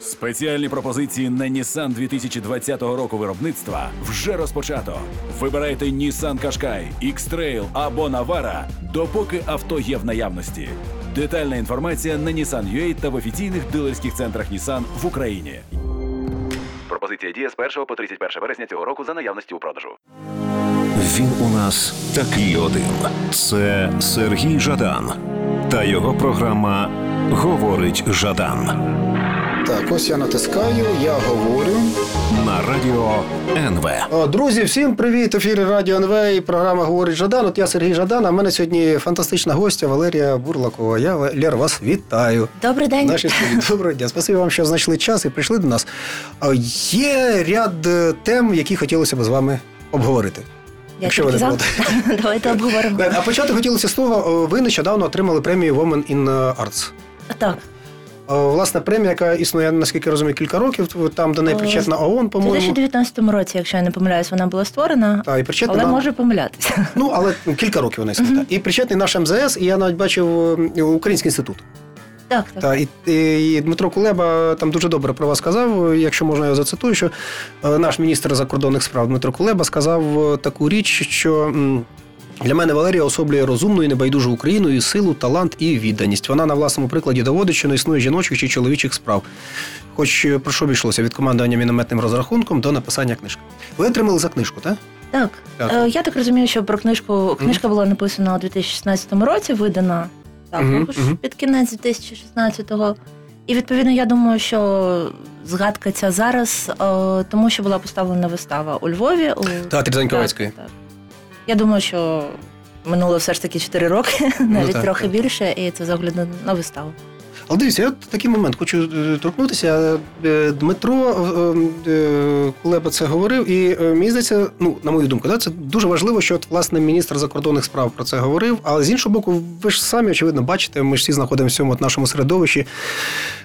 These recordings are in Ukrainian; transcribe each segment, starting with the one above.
Спеціальні пропозиції на Nissan 2020 року виробництва вже розпочато. Вибирайте Nissan Qashqai, X-Trail або Navara, допоки авто є в наявності. Детальна інформація на Nissan.ua та в офіційних дилерських центрах Nissan в Україні. Пропозиція діє з 1 по 31 вересня цього року за наявності у продажу. Він у нас такий один. Це Сергій Жадан та його програма Говорить Жадан Так, ось я натискаю, я говорю. на радіо НВ. О, Друзі, всім привіт! Ефірі Радіо НВ і програма Говорить Жадан. От я Сергій Жадан, а в мене сьогодні фантастична гостя Валерія Бурлакова. Я Лер, вас вітаю. Добрий день. Наші студії. Доброго дня. Спасибі вам, що знайшли час і прийшли до нас. Є ряд е, тем, які хотілося б з вами обговорити. Я Якщо ви не проти. Давайте обговоримо. А почати хотілося з того, ви нещодавно отримали премію Women in Arts. Так, О, Власне, премія, яка існує, наскільки розумію, кілька років. Там до неї причетна ООН, у по-моєму. 2019 році, якщо я не помиляюсь, вона була створена, Та, і причетна але на- може помилятися. Ну, але кілька років вона існує. І причетний наш МЗС, і я навіть бачив е, Український інститут. Так, так. Та, і, і, і Дмитро Кулеба там дуже добре про вас сказав, якщо можна я зацитую, що е, наш міністр закордонних справ Дмитро Кулеба сказав е, таку річ, що. Для мене Валерія особлює розумну і небайдужу Україну, і силу, талант і відданість. Вона на власному прикладі доводить, що не існує жіночих чи чоловічих справ. Хоч е, про що обійшлося від командування мінометним розрахунком до написання книжки. Ви отримали за книжку, так? Так. Так. Е, Я так розумію, що про книжку книжка була написана у 2016 році, видана Мгм, також мгм. під кінець 2016-го. І відповідно я думаю, що згадка ця зараз, е, тому що була поставлена вистава у Львові. У Театрі Заньковецької. Так, так. Я думаю, що минуло все ж таки 4 роки, навіть Ну, так, трохи так. більше, і це з огляду на виставу. Але дивіться, я от такий момент хочу е, торкнутися. Е, Дмитро е, Кулеба це говорив, і мені здається, ну на мою думку, да, це дуже важливо, що от, власне міністр закордонних справ про це говорив. Але з іншого боку, ви ж самі очевидно бачите, ми ж всі знаходимося в цьому от нашому середовищі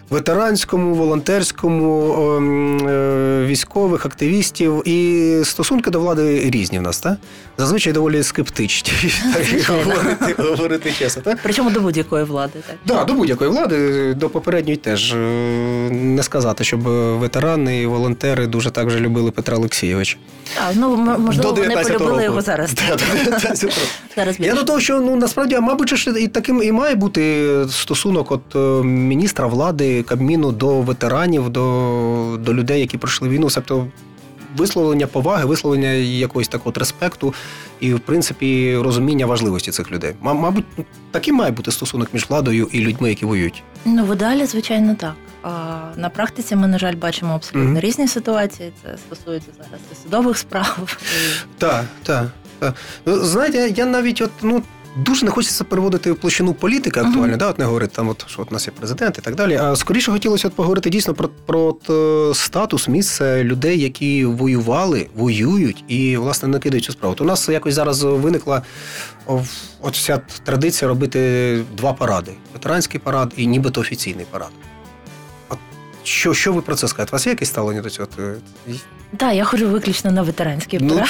ветеранському, волонтерському, ем, е, військових активістів, і стосунки до влади різні в нас, так? Зазвичай доволі скептичні. Говорити, говорити чесно, так? Причому до будь-якої влади, так. Да, до будь-якої влади, до попередньої теж Е, не сказати, щоб ветерани і волонтери дуже так же любили Петра Олексійовича. А, ну можливо, До вони полюбили його зараз. Да, до 19-го року. Зараз Я до того, що ну насправді, мабуть, і таким і має бути стосунок от е, міністра влади Кабміну до ветеранів, до, до людей, які пройшли війну, себто висловлення поваги, висловлення якогось такого респекту і, в принципі, розуміння важливості цих людей. Ма- Мабуть, таким має бути стосунок між владою і людьми, які воюють. Ну, в ідеалі, звичайно, так. А на практиці ми, на жаль, бачимо абсолютно Мгм. різні ситуації. Це стосується зараз і судових справ. Так, так. так. Ну, Знаєте, я навіть от, ну. Дуже не хочеться переводити в площину політики актуально, uh-huh. да, от не говорити там, от, що от у нас є президент і так далі. А скоріше хотілося от поговорити дійсно про, про от, е, статус, місце людей, які воювали, воюють і, власне, не кидають цю справу. От у нас якось зараз виникла от вся традиція робити два паради: ветеранський парад і нібито офіційний парад. Що, що ви про це скажете? У вас є якесь ставлення до цього? Е, Так, я ходжу виключно на ветеранський Ну,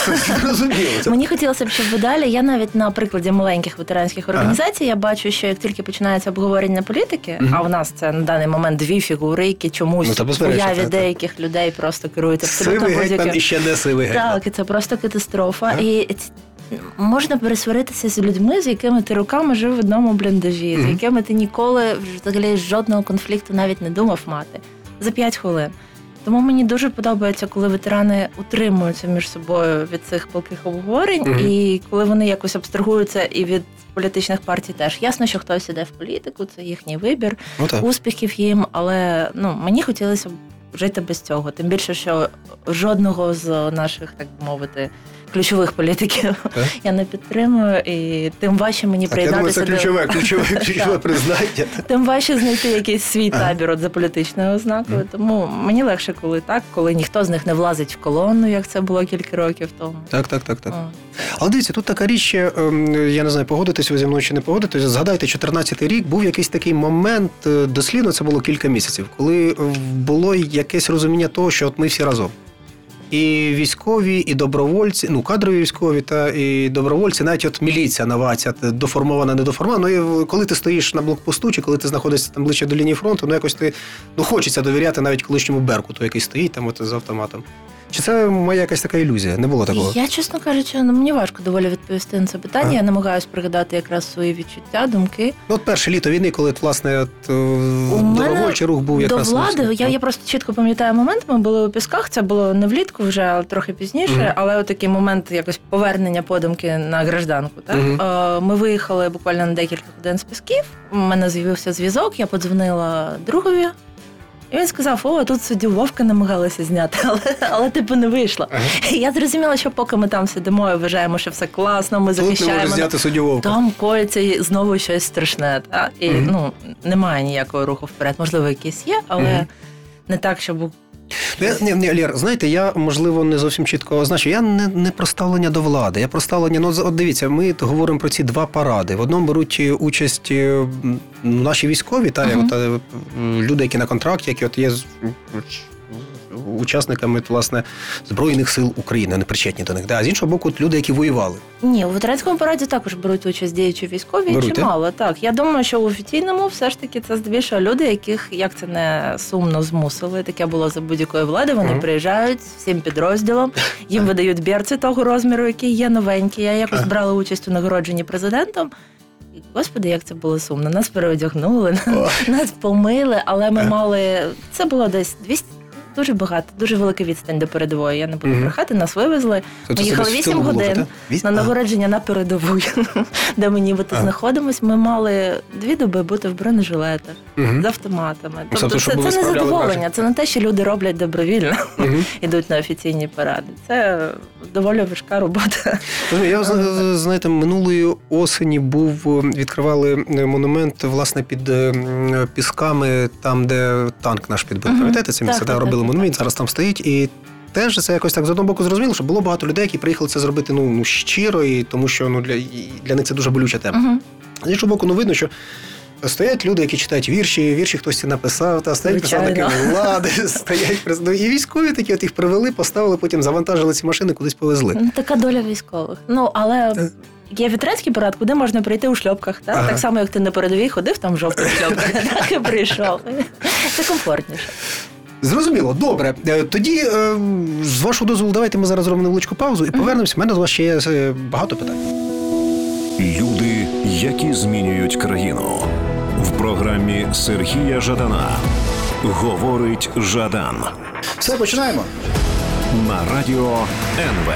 це Мені хотілося б, щоб в ідеалі я навіть на прикладі маленьких ветеранських організацій я бачу, що як тільки починається обговорення політики, Мгм. а в нас це на даний момент дві фігури, які чомусь Ну, в уяві та, та. деяких людей просто керують абсолютно гетьман і ще не сивий гетьман. Так, і це просто катастрофа. Ага. І можна пересваритися з людьми, з якими ти роками жив в одному бліндажі, з якими ти ніколи взагалі жодного конфлікту навіть не думав мати за 5 хвилин. Тому мені дуже подобається, коли ветерани утримуються між собою від цих палких обговорень, Мгм. і коли вони якось абстрагуються і від політичних партій теж. Ясно, що хтось іде в політику, це їхній вибір, так. успіхів їм, але ну мені хотілося б жити без цього. Тим більше, що жодного з наших, так би мовити, ключових політиків я не підтримую, і тим важче мені Так, я думаю, це приєднатися ключове, ключове, ключове признання. тим важче знайти якийсь свій табір от за політичною ознакою. Тому мені легше, коли так, коли ніхто з них не влазить в колону, як це було кілька років тому. Так, так, так, так. Але дивіться, тут така річ, ем, я не знаю, погодитесь ви зі мною чи не погодитесь. Згадайте, 14-й рік був якийсь такий момент, е, дослідно це було кілька місяців, коли було якесь розуміння того, що от ми всі разом. І військові, і добровольці, ну кадрові військові та і добровольці, навіть от міліція нова, ця доформована, недоформована. Ну і коли ти стоїш на блокпосту, чи коли ти знаходишся там ближче до лінії фронту, ну якось ти ну хочеться довіряти навіть колишньому Беркуту, який стоїть там от з автоматом. Чи це моя якась така ілюзія? Не було такого? Я, чесно кажучи, ну мені важко доволі відповісти на це питання. Ага. Я намагаюся пригадати якраз свої відчуття, думки. Ну, от перше літо війни, коли власне от, е, добровольчий рух був До якраз ну, влади я, я просто чітко пам'ятаю момент. Ми були у пісках. Це було не влітку, вже а трохи пізніше, Мгм. але такий момент якось повернення подумки на гражданку. Так. Е, ми виїхали буквально на декілька годин з пісків. У мене з'явився зв'язок. Я подзвонила другові. І він сказав: О, тут суддю Вовка намагалися зняти, але, але типу не вийшло. Ага. Я зрозуміла, що поки ми там сидимо і вважаємо, що все класно, ми Тут не захищаємо. зняти суддю Вовка. Там коїться і знову щось страшне. Та? І угу. ну, немає ніякого руху вперед. Можливо, якийсь є, але угу. не так, щоб Ну, я, ні, ні, Лєр, знаєте, я можливо не зовсім чітко означу. Я не, не про ставлення до влади. Я про ставлення. Ну, от дивіться, ми говоримо про ці два паради. В одному беруть е, участь е, наші військові, та Мгм. от, е, люди, які на контракті, які от є учасниками власне збройних сил України, не причетні до них. Да. А з іншого боку, люди, які воювали. ні, у ветеранському параді також беруть участь діючі військові Беруть, чимало. Так я думаю, що у офіційному все ж таки це здебільшого люди, яких як це не сумно змусили. Таке було за будь-якої влади. Вони Мгм. приїжджають всім підрозділом, їм видають берці того розміру, який є новенькі. Я якось брала участь у нагородженні президентом. Господи, як це було сумно. Нас переодягнули, Нас помили, але ми мали. Це було десь 200, дуже багато, дуже велика відстань до передової. Я не буду Мгм. брехати, нас вивезли. Ми їхали десь 8 годин на нагородження на передову, де ми нібито знаходимось. Ми мали дві доби бути в бронежилетах з автоматами. Ну, Тобто, це, не задоволення, це не те, що люди роблять добровільно, ідуть на офіційні паради. Це доволі важка робота. Ну, Я знаєте, минулої осені був відкривали е, монумент власне під пісками, там де танк наш підбив. Пам'ятаєте, це місце робили монумент. Зараз там стоїть і. Теж це якось так з одного боку зрозуміло, що було багато людей, які приїхали це зробити ну, ну щиро, і тому що ну для, для них це дуже болюча тема. Мгм. З іншого боку, ну видно, що стоять люди, які читають вірші, вірші хтось написав, та стоять Звичайно. представники влади, стоять ну, і військові такі от їх привели, поставили, потім завантажили ці машини, кудись повезли. Ну, Така доля військових. Ну, але Е. є ветеранський парад, куди можна прийти у шльопках. Так, Ага. так само, як ти на передовій ходив там в жовтих шльопках, так і прийшов. Це комфортніше. Зрозуміло, добре. Е, Тоді, е, з вашого дозволу, давайте ми зараз зробимо невеличку паузу і повернемося. У мене до вас ще є е, багато питань. Люди, які змінюють країну. В програмі Сергія Жадана говорить Жадан Все, починаємо. на радіо НВ.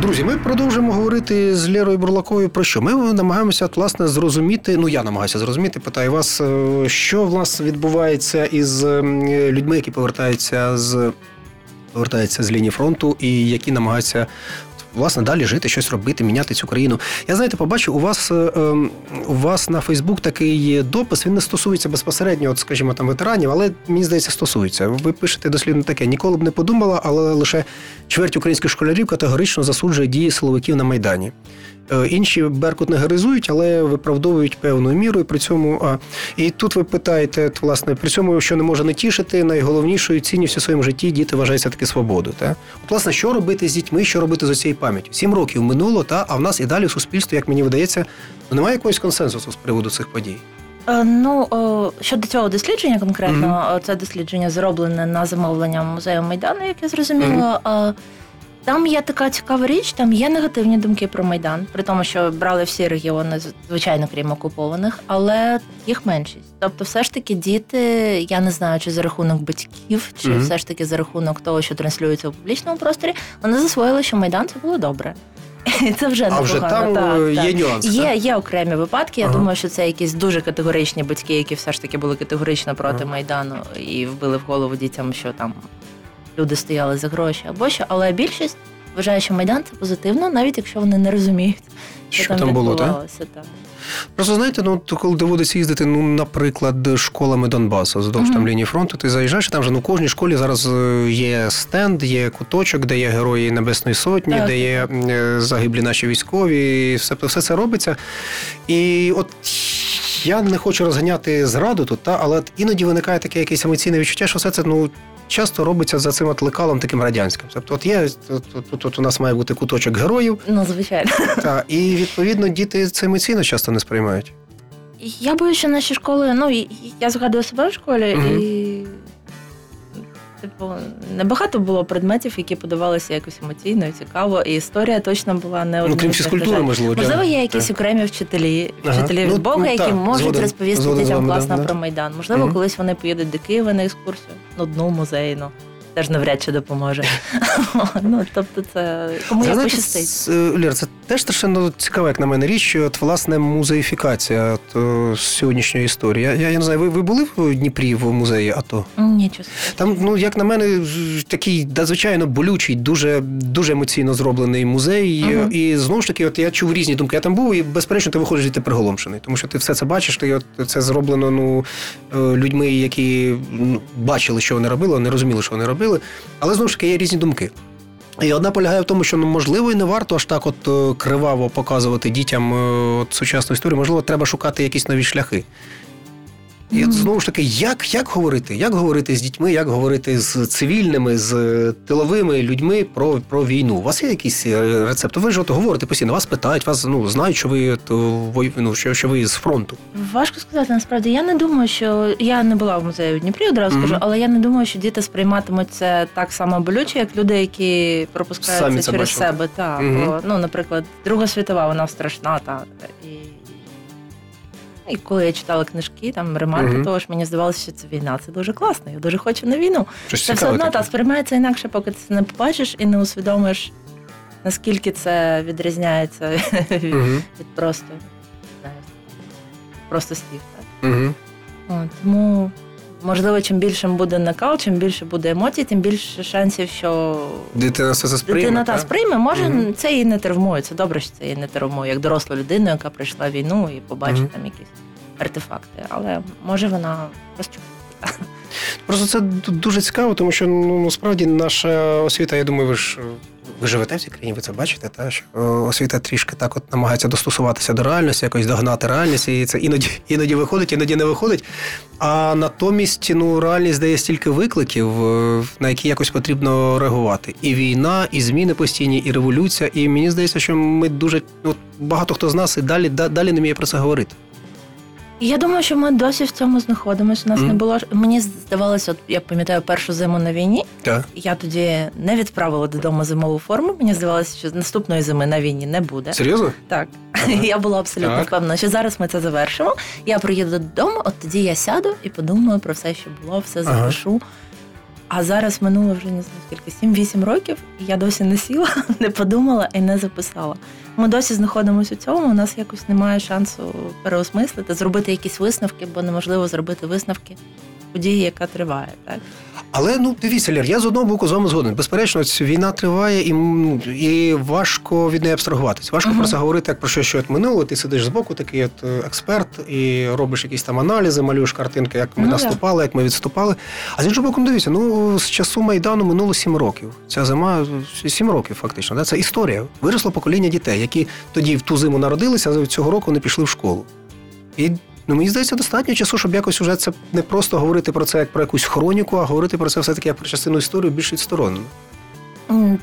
Друзі, ми продовжуємо говорити з Лєрою Бурлаковою про що? Ми намагаємося власне зрозуміти. Ну я намагаюся зрозуміти, питаю вас, е, що власне відбувається із людьми, які повертаються з повертаються з лінії фронту, і які намагаються. Власне, далі жити, щось робити, міняти цю країну. Я знаєте, побачив у вас е, ем, у вас на Фейсбук такий допис. Він не стосується безпосередньо, от, скажімо, там ветеранів, але мені здається, стосується. Ви пишете дослідно таке. Ніколи б не подумала, але лише чверть українських школярів категорично засуджує дії силовиків на майдані. Е, Інші Беркут не гаризують, але виправдовують певною мірою. При цьому а, і тут ви питаєте, власне, при цьому, що не може не тішити, найголовнішою цінністю в своєму житті діти вважаються таки свободу. Та? От, власне, що робити з дітьми, що робити з цією пам'яттю? Сім років минуло, та а в нас і далі в суспільстві, як мені видається, немає якогось консенсусу з приводу цих подій. Е, Ну щодо цього дослідження, конкретно о, це дослідження зроблене на замовлення музею Майдану, як я зрозуміла. Е, Там є така цікава річ, там є негативні думки про Майдан, при тому, що брали всі регіони, звичайно, крім окупованих, але їх меншість. Тобто, все ж таки, діти, я не знаю, чи за рахунок батьків, чи Мгм. все ж таки за рахунок того, що транслюється у публічному просторі, вони засвоїли, що Майдан це було добре. Це вже А вже там так, е, так. є нюанси. Є, так? є окремі випадки. Я Ага. думаю, що це якісь дуже категоричні батьки, які все ж таки були категорично проти Ага. майдану і вбили в голову дітям, що там люди стояли за гроші або що. Але більшість вважає, що майдан це позитивно, навіть якщо вони не розуміють, що, Що там було, так? Так? Просто знаєте, ну то коли доводиться їздити, ну, наприклад, школами Донбасу здовж Мгм. там лінії фронту, ти заїжджаєш, і там же ну, в кожній школі зараз е, є стенд, є куточок, де є герої Небесної Сотні, Так. де є е, загиблі наші військові, і все, все це робиться. І от я не хочу розганяти зраду тут, та, але іноді виникає таке якесь емоційне відчуття, що все це ну. Часто робиться за цим от лекалом таким радянським. Тобто, от є тут, тут, тут у нас має бути куточок героїв, Ну, звичайно. Так, і відповідно діти це емоційно часто не сприймають. Я боюся, що наші школи, ну я згадую себе в школі, угу. і типу, небагато було предметів, які подавалися якось емоційно і цікаво, і історія точно була не Ну, крім фізкультури, можливо. Можливо, є якісь Так. окремі вчителі, Ага. вчителі Ну, від Бога, ну, які так, можуть згоден- розповісти згоден дітям класно да, да. про Майдан. Можливо, Мгм. колись вони поїдуть до Києва на екскурсію, одну музейну. Теж навряд чи допоможе. ну, тобто, це кому як пощастить. е, це теж страшенно цікава, як на мене, річ, що от, власне музеїфікація от, е, сьогоднішньої історії. Я, я, не знаю, ви, ви були в Дніпрі в музеї АТО? Ні, чесно. Там, ну як на мене, такий надзвичайно болючий, дуже дуже емоційно зроблений музей. І- І знову ж таки, от я чув різні думки. Я там був, і безперечно, ти виходиш звідти приголомшений, тому що ти все це бачиш. Ти от це зроблено ну е, людьми, які ну, бачили, що вони робили, не розуміли, що вони робили. Але знову ж таки є різні думки. І одна полягає в тому, що ну можливо і не варто аж так от е, криваво показувати дітям е, от, сучасну історію. Можливо, треба шукати якісь нові шляхи. І знову ж таки, як, як говорити? Як говорити з дітьми, як говорити з цивільними, з е, тиловими людьми про, про війну? У вас є якісь е, рецепти? Ви ж от говорите постійно, вас питають, вас ну знають, що ви от, вой- ну, що, що ви з фронту. Важко сказати насправді. Я не думаю, що я не була в музеї в Дніпрі, одразу Мгм. скажу, але я не думаю, що діти сприйматимуть це так само болюче, як люди, які пропускають Самі це це через бачили. себе. Та Мгм. бо, ну, наприклад, Друга світова, вона страшна, та і. І коли я читала книжки, там ремарки угу. того ж мені здавалося, що це війна. Це дуже класно. Я дуже хочу на війну. Щось Це все одно та сприймається інакше, поки ти це не побачиш і не усвідомиш, наскільки це відрізняється угу. від просто не знаю, просто слів. Мгм. От, тому, можливо, чим більшим буде накал, чим більше буде емоцій, тим більше шансів, що Дитина все це сприйме. дитина та сприйме. Може, Мгм. це її не травмує. Це добре, що це її не травмує, як доросла людина, яка пройшла війну і побачить Мгм. там якісь артефакти. Але може вона розчує. Просто це дуже цікаво, тому що ну насправді наша освіта, я думаю, ви ж ви живете в цій країні, ви це бачите, та що е, освіта трішки так от намагається достосуватися до реальності, якось догнати реальність, і це іноді іноді виходить, іноді не виходить. А натомість ну реальність дає стільки викликів, е, на які якось потрібно реагувати. І війна, і зміни постійні, і революція. І мені здається, що ми дуже от, багато хто з нас і далі далі не вміє про це говорити. Я думаю, що ми досі в цьому знаходимося. У нас mm. не було мені здавалося, от я пам'ятаю першу зиму на війні. Yeah. Я тоді не відправила додому зимову форму. Мені здавалося, що наступної зими на війні не буде. Серйозно? Так, Ага. я була абсолютно Так. впевнена, що зараз ми це завершимо. Я приїду додому, от тоді я сяду і подумаю про все, що було, все Ага. А зараз минуло вже не знаю скільки 7-8 років, і я досі не сіла, не подумала і не записала. Ми досі знаходимося у цьому. У нас якось немає шансу переосмислити, зробити якісь висновки, бо неможливо зробити висновки події, яка триває. Так Але ну дивіться, Лєр, я з одного боку з вами згоден. Безперечно, ця війна триває, і, і важко від неї абстрагуватись. Важко Мгм. про це говорити як про щось, що от минуло. Ти сидиш збоку, такий от е, експерт, і робиш якісь там аналізи, малюєш картинки, як ми Ну, наступали, як ми відступали. А з іншого боку, ну, дивіться, ну з часу майдану минуло сім років. Ця зима е, сім років, фактично. Да? Це історія. Виросло покоління дітей, які тоді в ту зиму народилися, а цього року не пішли в школу. І ну мені здається, достатньо часу, щоб якось уже це не просто говорити про це як про якусь хроніку, а говорити про це все-таки як про частину історії більш відсторонено.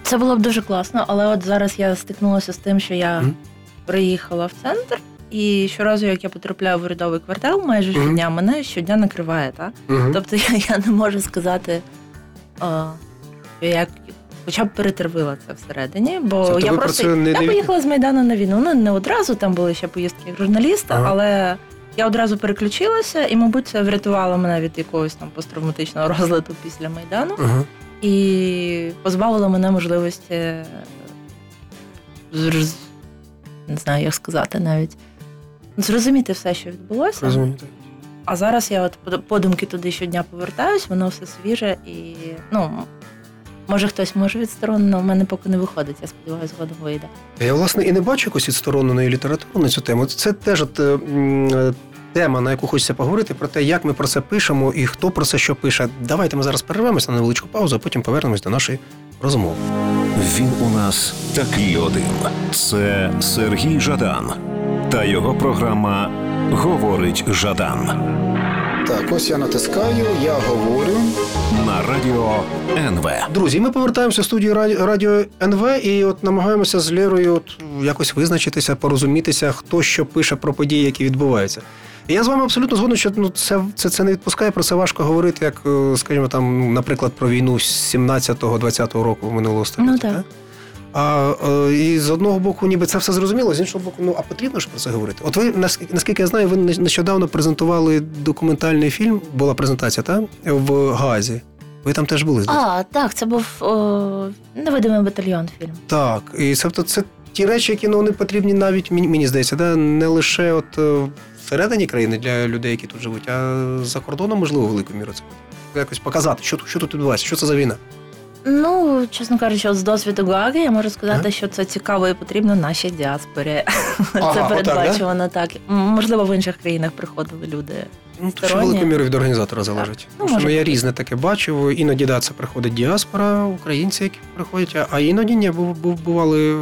Це було б дуже класно, але от зараз я стикнулася з тим, що я Мгм. приїхала в центр. І щоразу, як я потрапляю в урядовий квартал, майже Мгм. щодня мене щодня накриває, так? Угу. Тобто я, я не можу сказати, а, що я хоча б перетерпила це всередині, бо Тобто я просто це я не- поїхала з Майдану на війну. Ну не одразу там були ще поїздки журналіста, Ага. але я одразу переключилася, і, мабуть, це врятувало мене від якогось там посттравматичного розладу після Майдану Угу. і позбавило мене можливості е, не знаю, як сказати навіть. Зрозуміти все, що відбулося. Розумієте. А зараз я от под- подумки туди щодня повертаюсь, воно все свіже і ну. Може, хтось може відсторонено, в мене поки не виходить, я сподіваюся, згодом вийде. Я, власне, і не бачу якось відстороненої літератури на цю тему. Це теж от, е, е, тема, на яку хочеться поговорити, про те, як ми про це пишемо і хто про це що пише. Давайте ми зараз перервемося на невеличку паузу, а потім повернемось до нашої розмови. Він у нас такий один. Це Сергій Жадан та його програма Говорить Жадан Так, ось я натискаю, я говорю. На радіо НВ. Друзі, ми повертаємося в студію радіо НВ і от намагаємося з Лєрою от якось визначитися, порозумітися, хто що пише про події, які відбуваються. І я з вами абсолютно згоден, що ну, це, це, це не відпускає, про це важко говорити, як, е, скажімо, там, ну, наприклад, про війну з 17-20 року минулого століття. Ну, так. А е, і з одного боку, ніби це все зрозуміло, з іншого боку, ну а потрібно ж про це говорити. От ви наскільки, я знаю, ви не- нещодавно презентували документальний фільм. Була презентація, так? В Газі. Ви там теж були здається? А, так, це був о, невидимий батальйон фільм. Так, і тобто це ті речі, які ну, вони потрібні навіть мені, мені здається, да? не лише от е, всередині країни для людей, які тут живуть, а за кордоном, можливо, великою мірою це якось показати, що, що тут відбувається, що це за війна. Ну, чесно кажучи, от з досвіду Гааги я можу сказати, Ага. що це цікаво і потрібно нашій діаспорі. Ага, це отак, да? так. Можливо, в інших країнах приходили люди. Ну, велику великою мірою від організатора залежить. Ну, Тому що я різне таке бачив. Іноді да, це приходить діаспора, українці, які приходять, а- іноді ні, був, був, бували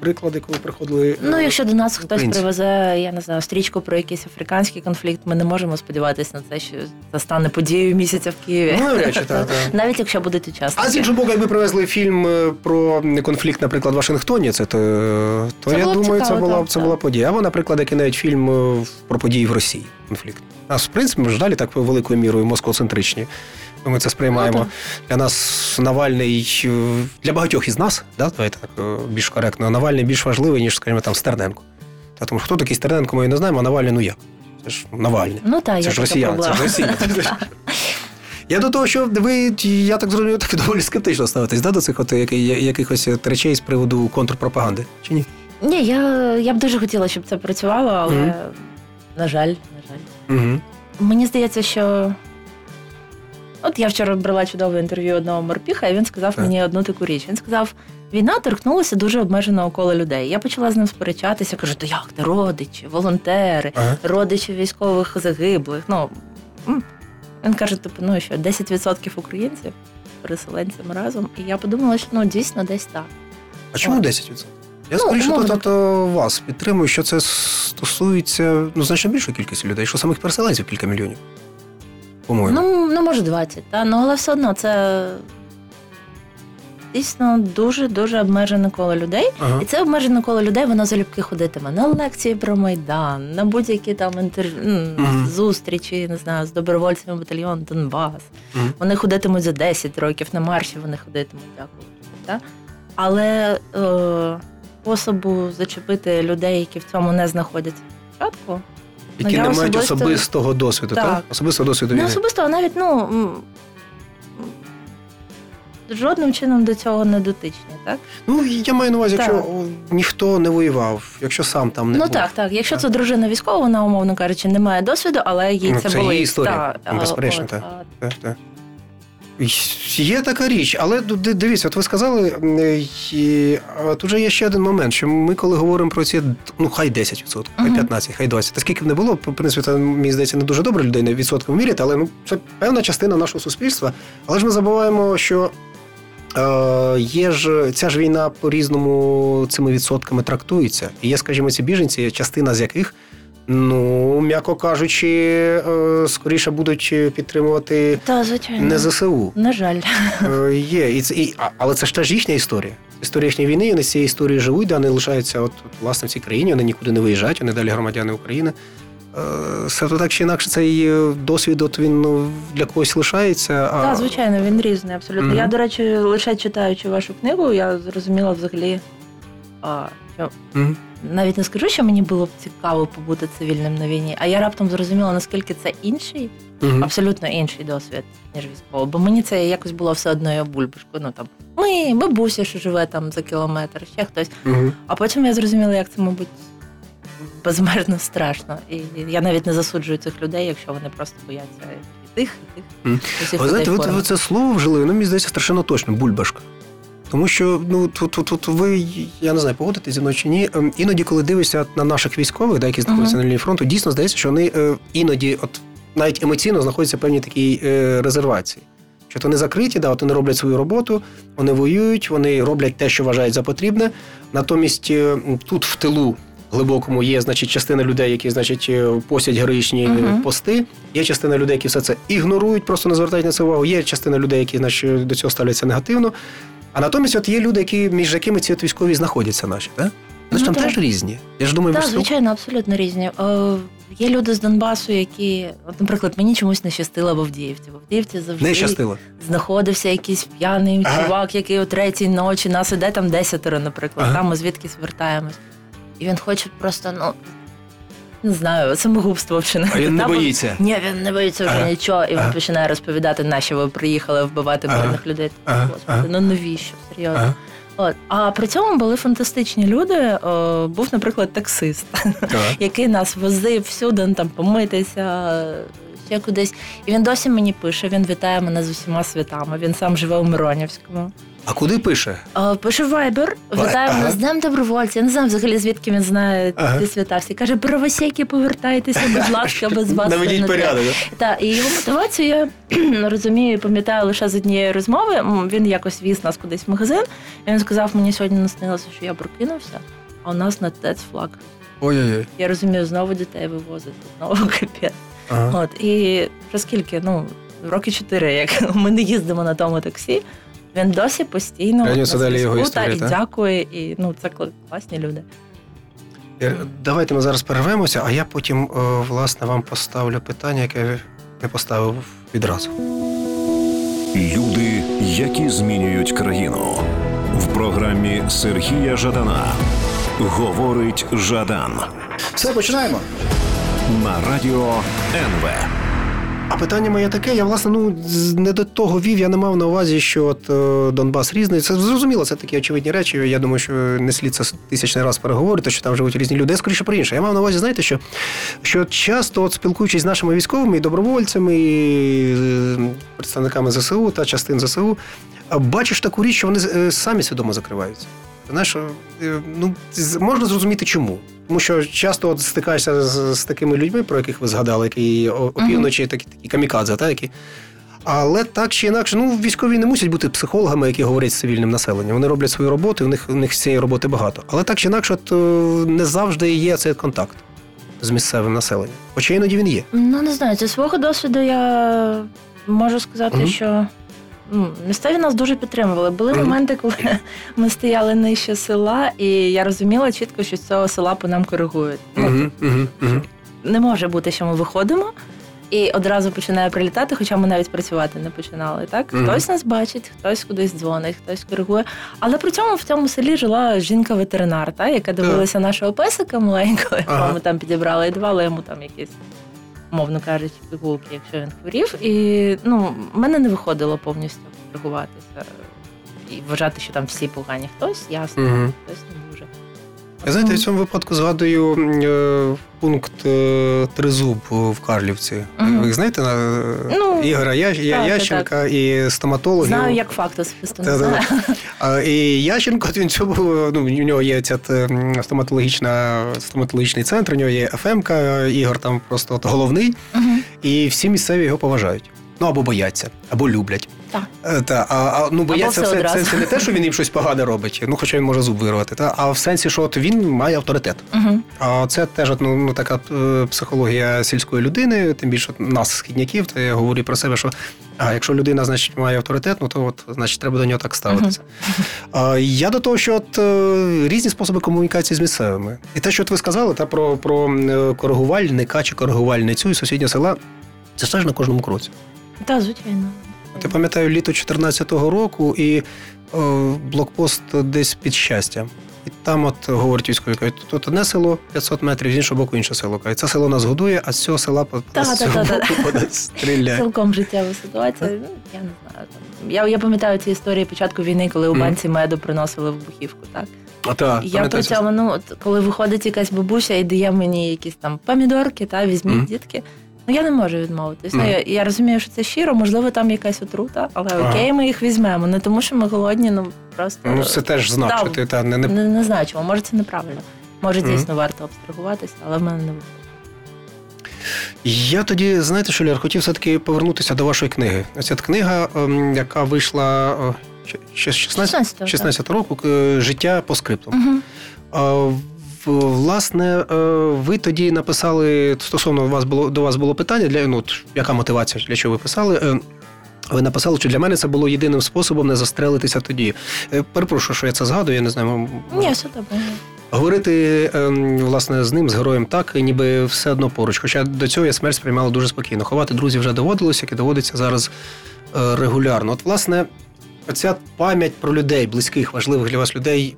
приклади, коли приходили. е, Ну, якщо до нас хтось українці. привезе, я не знаю, стрічку про якийсь африканський конфлікт, ми не можемо сподіватися на це, що це стане подією місяця в Києві. Ну, навряд чи, так, так. Навіть якщо будуть А з учасники. іншого боку, якби привезли фільм е, про конфлікт, наприклад, в Вашингтоні, це то, то Це я думаю, це була так, це була подія. Або, наприклад, який навіть фільм е, про події в Росії. Конфлікт. А в принципі, ми ж далі так великою мірою москоцентричні. Ми це сприймаємо. Ну, Для нас Навальний е, для багатьох із нас, да, давайте так е, більш коректно, Навальний більш важливий, ніж, скажімо, там Стерненко. Та, тому що хто такий Стерненко, ми не знаємо, а Навальний, ну я. Це ж Навальний. Ну так, Це ж така росіяни, це ж Росія. Я до того, що ви, я так зрозумів, так доволі скептично ставитесь да, до цих от яки- якихось речей з приводу контрпропаганди. Чи ні? Ні, я, я б дуже хотіла, щоб це працювало, але Мгм. на жаль, на жаль. Угу. Мені здається, що. От я вчора брала чудове інтерв'ю одного морпіха, і він сказав Так. мені одну таку річ. Він сказав: війна торкнулася дуже обмеженого кола людей. Я почала з ним сперечатися, кажу, то як ти родичі, волонтери, Ага. родичі військових загиблих. Ну він каже, типу, ну що 10% українців, переселенцям разом. І я подумала, що ну дійсно десь так. А чому От. 10%? Я Ну, скоріше от, вас підтримую, що це стосується ну, значно більшої кількості людей, що самих переселенців кілька мільйонів. По-моєму. Ну, ну може 20, та? ну, але все одно це дійсно дуже дуже обмежене коло людей. ага. І це обмежене коло людей, воно залюбки ходитиме на лекції про Майдан, на будь-які там інтерв'ю, Мгм. зустрічі, не знаю, з добровольцями батальйону Донбас. Мгм. Вони ходитимуть за 10 років на марші, вони ходитимуть, дякую. Та? Але е, способу зачепити людей, які в цьому не знаходяться спочатку, Які ну, не мають особисто- особистого досвіду, так? Так. Особистого досвіду Не війни. особисто, а навіть ну жодним чином до цього не дотичні, так? Ну, я маю на увазі, Так. якщо ніхто не воював, якщо сам там не ну був. так, так. Якщо це дружина військова, вона, умовно кажучи, не має досвіду, але їй Ну, це, це болить. її історія, Так, ну, безперечно, так. Так, так. Є така річ, але дивіться, от ви сказали, е, і, а тут же є ще один момент, що ми, коли говоримо про ці, ну хай 10%, хай Мгм. 15%, хай 20%, та скільки б не було, в принципі, це мені здається не дуже добре людей на відсотком міряти, але ну це певна частина нашого суспільства. Але ж ми забуваємо, що е, є ж ця ж війна по-різному цими відсотками трактується. І є, скажімо, ці біженці, частина з яких. Ну, м'яко кажучи, е, скоріше будуть підтримувати Та, звичайно. не ЗСУ. На жаль. Е, Є, і це, і, але це ж теж їхня історія. Історія їхньої війни, вони з цієї історії живуть, де вони лишаються от, от, власне в цій країні, вони нікуди не виїжджають, вони далі громадяни України. Е, Все то так чи інакше, цей досвід от він ну, для когось лишається. А... Так, звичайно, він різний, абсолютно. Мгм. Я, до речі, лише читаючи вашу книгу, я зрозуміла взагалі, а, що Мгм. навіть не скажу, що мені було б цікаво побути цивільним на війні, а я раптом зрозуміла, наскільки це інший, Мгм. абсолютно інший досвід, ніж військово. Бо мені це якось було все одно я бульбашку. Ну там ми, бабуся, що живе там за кілометр, ще хтось. Мгм. А потім я зрозуміла, як це, мабуть, безмежно страшно. І я навіть не засуджую цих людей, якщо вони просто бояться і тих, і тих. Усіх Ви знаєте, ви, ви це слово вжили, ну, мені здається, страшенно точно, бульбашка. Тому що ну тут, тут, тут ви, я не знаю, погодитесь зі мною чи ні. ем, Іноді, коли дивишся на наших військових, да, які знаходяться Мгм. на лінії фронту, дійсно здається, що вони е, іноді, от навіть емоційно, знаходяться в певній такій е, резервації. Що от вони закриті, да, от вони роблять свою роботу, вони воюють, вони роблять те, що вважають за потрібне. Натомість е, тут в тилу глибокому є, значить, частина людей, які, значить, постять героїчні Мгм. пости. Є частина людей, які все це ігнорують, просто не звертають на це увагу. Є частина людей, які значить, до цього ставляться негативно. А натомість, от є люди, які між якими ці от військові знаходяться, наші, так? Ну, там так. теж різні. Я ж думаю, Так, ви звичайно, абсолютно різні. Е, є люди з Донбасу, які, от, наприклад, мені чомусь не щастило в Авдіївці. В Авдіївці завжди не щастило. знаходився якийсь п'яний Ага. чувак, який о третій ночі нас іде там десятеро, наприклад, Ага. там ми звідкись вертаємось. І він хоче просто, ну не знаю, самогубство вчинити. А він не боїться. Ні, він не боїться вже Ага. нічого, і він Ага. починає розповідати, на що ви приїхали вбивати Ага. мирних людей. Ага. Господи, Ага. ну навіщо? Серйозно. От. А при цьому були фантастичні люди. О, був, наприклад, таксист, який нас возив всюди, ну, там помитися, ще кудись. І він досі мені пише, він вітає мене з усіма святами. Він сам живе у Миронівському. А куди пише? Е, Пише Вайбер, вітає Ага. мене з Днем добровольця. Я не знаю взагалі, звідки він знає Ага. ці свята. Всі каже, правосеки, повертайтеся, будь ласка, без вас. Наведіть порядок. Так, і його мотивацію я розумію, і пам'ятаю лише з однієї розмови. Він якось віз нас кудись в магазин. І він сказав, мені сьогодні наснилося, що я прокинувся, а у нас на ТЕЦ флаг. Ой-ой-ой. Я розумію, знову дітей вивозити, знову капець. Ага. От і вже скільки, ну, роки чотири, як ми не їздимо на тому таксі. Він досі постійно на далі його зв'язку, та, і дякує, і ну це класні люди. Е, Давайте ми зараз перервемося, а я потім, е, власне, вам поставлю питання, яке не поставив відразу. Люди, які змінюють країну. В програмі Сергія Жадана говорить Жадан Все, починаємо. на радіо НВ. А питання моє таке, я власне ну не до того вів, я не мав на увазі, що от е, Донбас різний. Це зрозуміло, це такі очевидні речі. Я думаю, що не слід це тисячний раз переговорити, що там живуть різні люди. Я скоріше про інше. Я мав на увазі, знаєте, що, що часто, от спілкуючись з нашими військовими і добровольцями, і е, представниками ЗСУ та частин ЗСУ, бачиш таку річ, що вони е, самі свідомо закриваються. Знаєш, е, ну можна зрозуміти чому. Тому що часто от стикаєшся з, з такими людьми, про яких ви згадали, які опівночі, такі, такі камікадзе, та, які. Але так чи інакше, ну військові не мусять бути психологами, які говорять з цивільним населенням. Вони роблять свою роботу, і у них у них цієї роботи багато. Але так чи інакше, от, е, не завжди є цей контакт з місцевим населенням. Хоча іноді він є. Ну, не знаю, зі свого досвіду я можу сказати, Мгм. що місцеві нас дуже підтримували. Були моменти, коли ми стояли нижче села, і я розуміла чітко, що з цього села по нам коригують. Ну. Не може бути, що ми виходимо. І одразу починає прилітати, хоча ми навіть працювати не починали. Так Мгм. хтось нас бачить, хтось кудись дзвонить, хтось коригує. Але при цьому в цьому селі жила жінка-ветеринар, та яка дивилася нашого песика маленького, якого Ага. ми там підібрали, і давала йому там якісь, мовно кажучи, пігулки, якщо він хворів. І ну, мене не виходило повністю коригуватися і вважати, що там всі погані. Хтось ясно, Угу. хтось не дуже. Знаєте, в цьому випадку згадую е, пункт е, Тризуб в Карлівці. Мгм. Ви знаєте на Ну, Ігора Я, так, Ященка і стоматологів. Знаю, як факт знаю. І Ященко, він цьому, ну, у нього є ця стоматологічна, стоматологічний центр, у нього є ФМК, Ігор там просто от головний, Мгм. і всі місцеві його поважають. Ну або бояться, або люблять. Так. Е, Та, а, а, ну, бояться все це, одразу. це не те, що він їм щось погане робить, ну хоча він може зуб вирвати, та, а в сенсі, що от він має авторитет. Мгм. А це теж от, ну, ну, така е, психологія сільської людини, тим більше от нас, східняків, то я говорю про себе, що а, якщо людина значить, має авторитет, ну то от, значить, треба до нього так ставитися. А, я до того, що от, е, різні способи комунікації з місцевими. І те, що от ви сказали, та, про, про е, коригувальника чи коригувальницю із сусіднього села, це ж на кожному кроці. Так, звичайно. Я пам'ятаю літо 14-го року і о, блокпост десь під щастя. І там, от говорять військові, кажуть, тут одне село 500 метрів, з іншого боку інше село. Кажуть, це село нас годує, а з цього села по- боку стріляє. Цілком життєва ситуація. Ну, я не знаю. Я, я пам'ятаю ці історії початку війни, коли у банці меду приносили вибухівку. Так А та, я при цьому, ну коли виходить якась бабуся і дає мені якісь там помідорки, та візьміть дітки. Ну я не можу відмовитись. Ну, я, я розумію, що це щиро, можливо, там якась отрута, але Ага. окей, ми їх візьмемо. Не тому, що ми голодні, ну просто Ну, це теж знак, Та, не, не... не, не знаю, чому. Може, це неправильно. Може, дійсно варто абстрагуватися, але в мене не виходить. Я тоді, знаєте, що Лєр, хотів все-таки повернутися до вашої книги. Ось ця книга, ем, яка вийшла ще- ще 16, 16-го, 16 року, е, життя по скрипту. Угу. А, Власне, е, ви тоді написали стосовно вас було до вас було питання для ну, яка мотивація, для чого ви писали? Е, Ви написали, що для мене це було єдиним способом не застрелитися тоді. Е, Перепрошую, що я це згадую, я не знаю. Ні, все добре. Говорити ем, власне з ним, з героєм, так, ніби все одно поруч. Хоча до цього я смерть сприймала дуже спокійно. Ховати друзів вже доводилось, як і доводиться зараз е, регулярно. От, власне, оця пам'ять про людей, близьких, важливих для вас людей,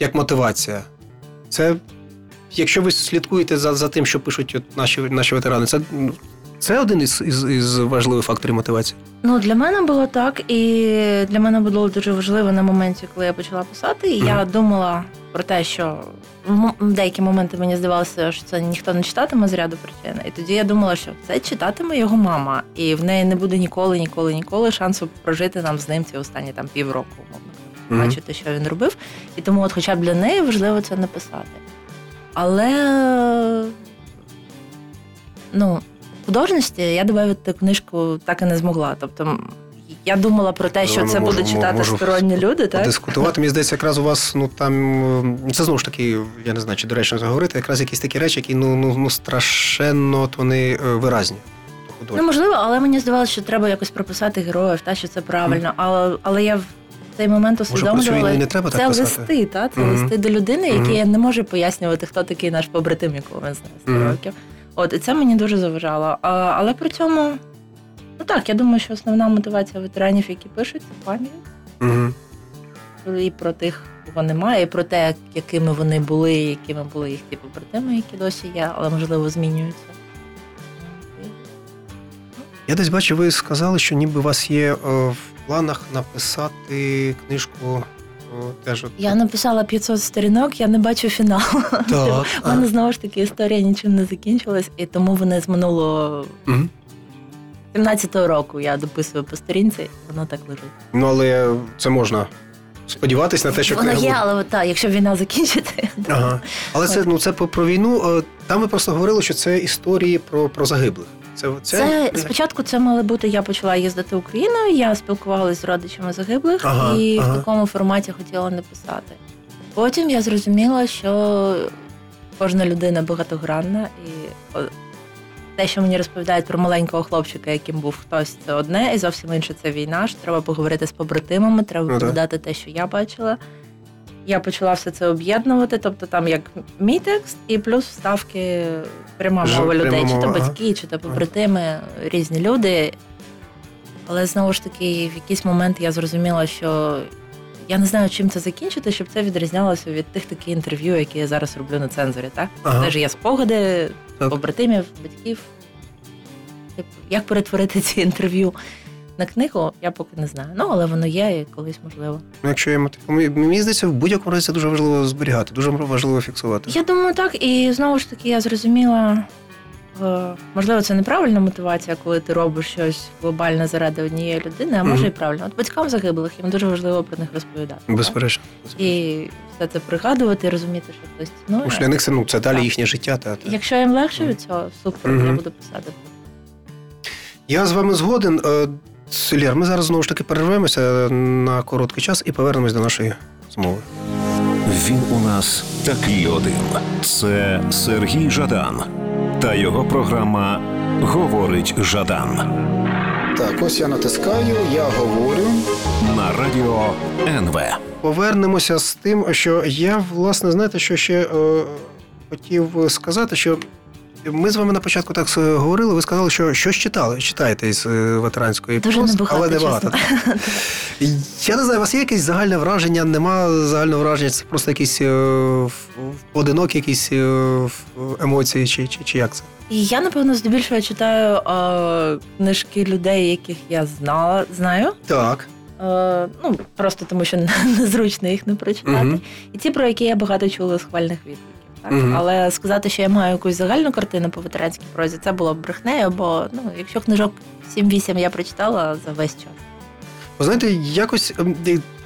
як мотивація. Це, якщо ви слідкуєте за, за тим, що пишуть от наші, наші ветерани, це, ну, це один із, із, із важливих факторів мотивації. Ну, для мене було так, і для мене було дуже важливо на моменті, коли я почала писати. І я думала про те, що в деякі моменти мені здавалося, що це ніхто не читатиме з ряду причин. І тоді я думала, що це читатиме його мама, і в неї не буде ніколи, ніколи, ніколи шансу прожити нам з ним ці останні там півроку. Бачити, що він робив. І тому, от, хоча б для неї важливо це написати. Але ну, в художності я додати книжку так і не змогла. Тобто, я думала про те, що Ну, це будуть читати можу сторонні люди, так? Дискутувати, мені здається, якраз у вас ну там це знову ж таки, я не знаю, чи доречно це говорити, якраз якісь такі речі, які ну ну, ну страшенно от вони е, виразні. Ну, можливо, але мені здавалося, що треба якось прописати героїв, та що це правильно. Але, але я цей момент і не треба так це писати? листи, та? це Мгм. листи до людини, які Мгм. не може пояснювати, хто такий наш побратим, якого він знає 100 Мгм. років. От, і це мені дуже заважало. А, але при цьому, ну так, я думаю, що основна мотивація ветеранів, які пишуть, це пам'ять. Угу. І про тих, кого немає, і про те, якими вони були, якими були їх ті побратими, які досі є, але можливо змінюються. Я десь бачу, ви сказали, що ніби у вас є е, в планах написати книжку. о, теж от. Я написала 500 сторінок, я не бачу фіналу. Так. У мене знову ж таки історія нічим не закінчилась, і тому вони з минулого 17-го року я дописую по сторінці, і воно так лежить. Ну, але це можна сподіватись на те, що Воно є, але так, якщо війна закінчиться, Ага. Але це ну це про, війну. е, Там ви просто говорили, що це історії про, про загиблих. Це, це... це спочатку це мало бути. Я почала їздити Україною. Я спілкувалася з родичами загиблих Ага, і ага. в такому форматі хотіла написати. Потім я зрозуміла, що кожна людина багатогранна, і те, що мені розповідають про маленького хлопчика, яким був хтось, це одне, і зовсім інше це війна. Що треба поговорити з побратимами, треба Ну, передати те, що я бачила. Я почала все це об'єднувати, тобто там як мій текст, і плюс вставки пряма Ж- мова пряма людей, чи то мова, батьки, чи то побратими, різні люди. Але знову ж таки, в якийсь момент я зрозуміла, що я не знаю, чим це закінчити, щоб це відрізнялося від тих таких інтерв'ю, які я зараз роблю на цензорі. Так Ага. теж є спогади Так. побратимів, батьків. Як перетворити ці інтерв'ю на книгу, я поки не знаю. Ну але воно є і колись можливо. Ну, Якщо є. Мені- здається, в будь-якому разі це дуже важливо зберігати, дуже важливо фіксувати. Я думаю, так. І знову ж таки, я зрозуміла, е, можливо, це неправильна мотивація, коли ти робиш щось глобальне заради однієї людини, а може Мгм. і правильно. От батькам загиблих їм дуже важливо про них розповідати. Безперечно. І все це пригадувати, і розуміти, що хтось Тому що для них це ну це далі Так. їхнє життя. Та, та. Якщо їм легше від цього, супер, Мгм. я буду писати. Я з вами згоден. Лєр, ми зараз знову ж таки перервемося на короткий час і повернемось до нашої розмови. Він у нас такий один. Це Сергій Жадан та його програма Говорить Жадан Так, ось я натискаю, я говорю. на радіо НВ. Повернемося з тим, що я, власне, знаєте, що ще е, хотів сказати, що ми з вами на початку так е, говорили. Ви сказали, що щось читали, читаєте із е, ветеранської Дуже прози, небагато, але небагато. Я не знаю, у вас є якесь загальне враження, нема загального враження, це просто якісь е, поодинокі якісь емоції, чи, чи, чи як це? І я, напевно, здебільшого читаю е, книжки людей, яких я знала, знаю. Так. Е, ну, просто тому що незручно їх не прочитати. Мгм. І ті, про які я багато чула схвальних відгуків. Так? Мгм. Але сказати, що я маю якусь загальну картину по ветеранській прозі, це було б брехнею, бо ну, якщо книжок 7-8 я прочитала за весь час. Ви знаєте, якось ем,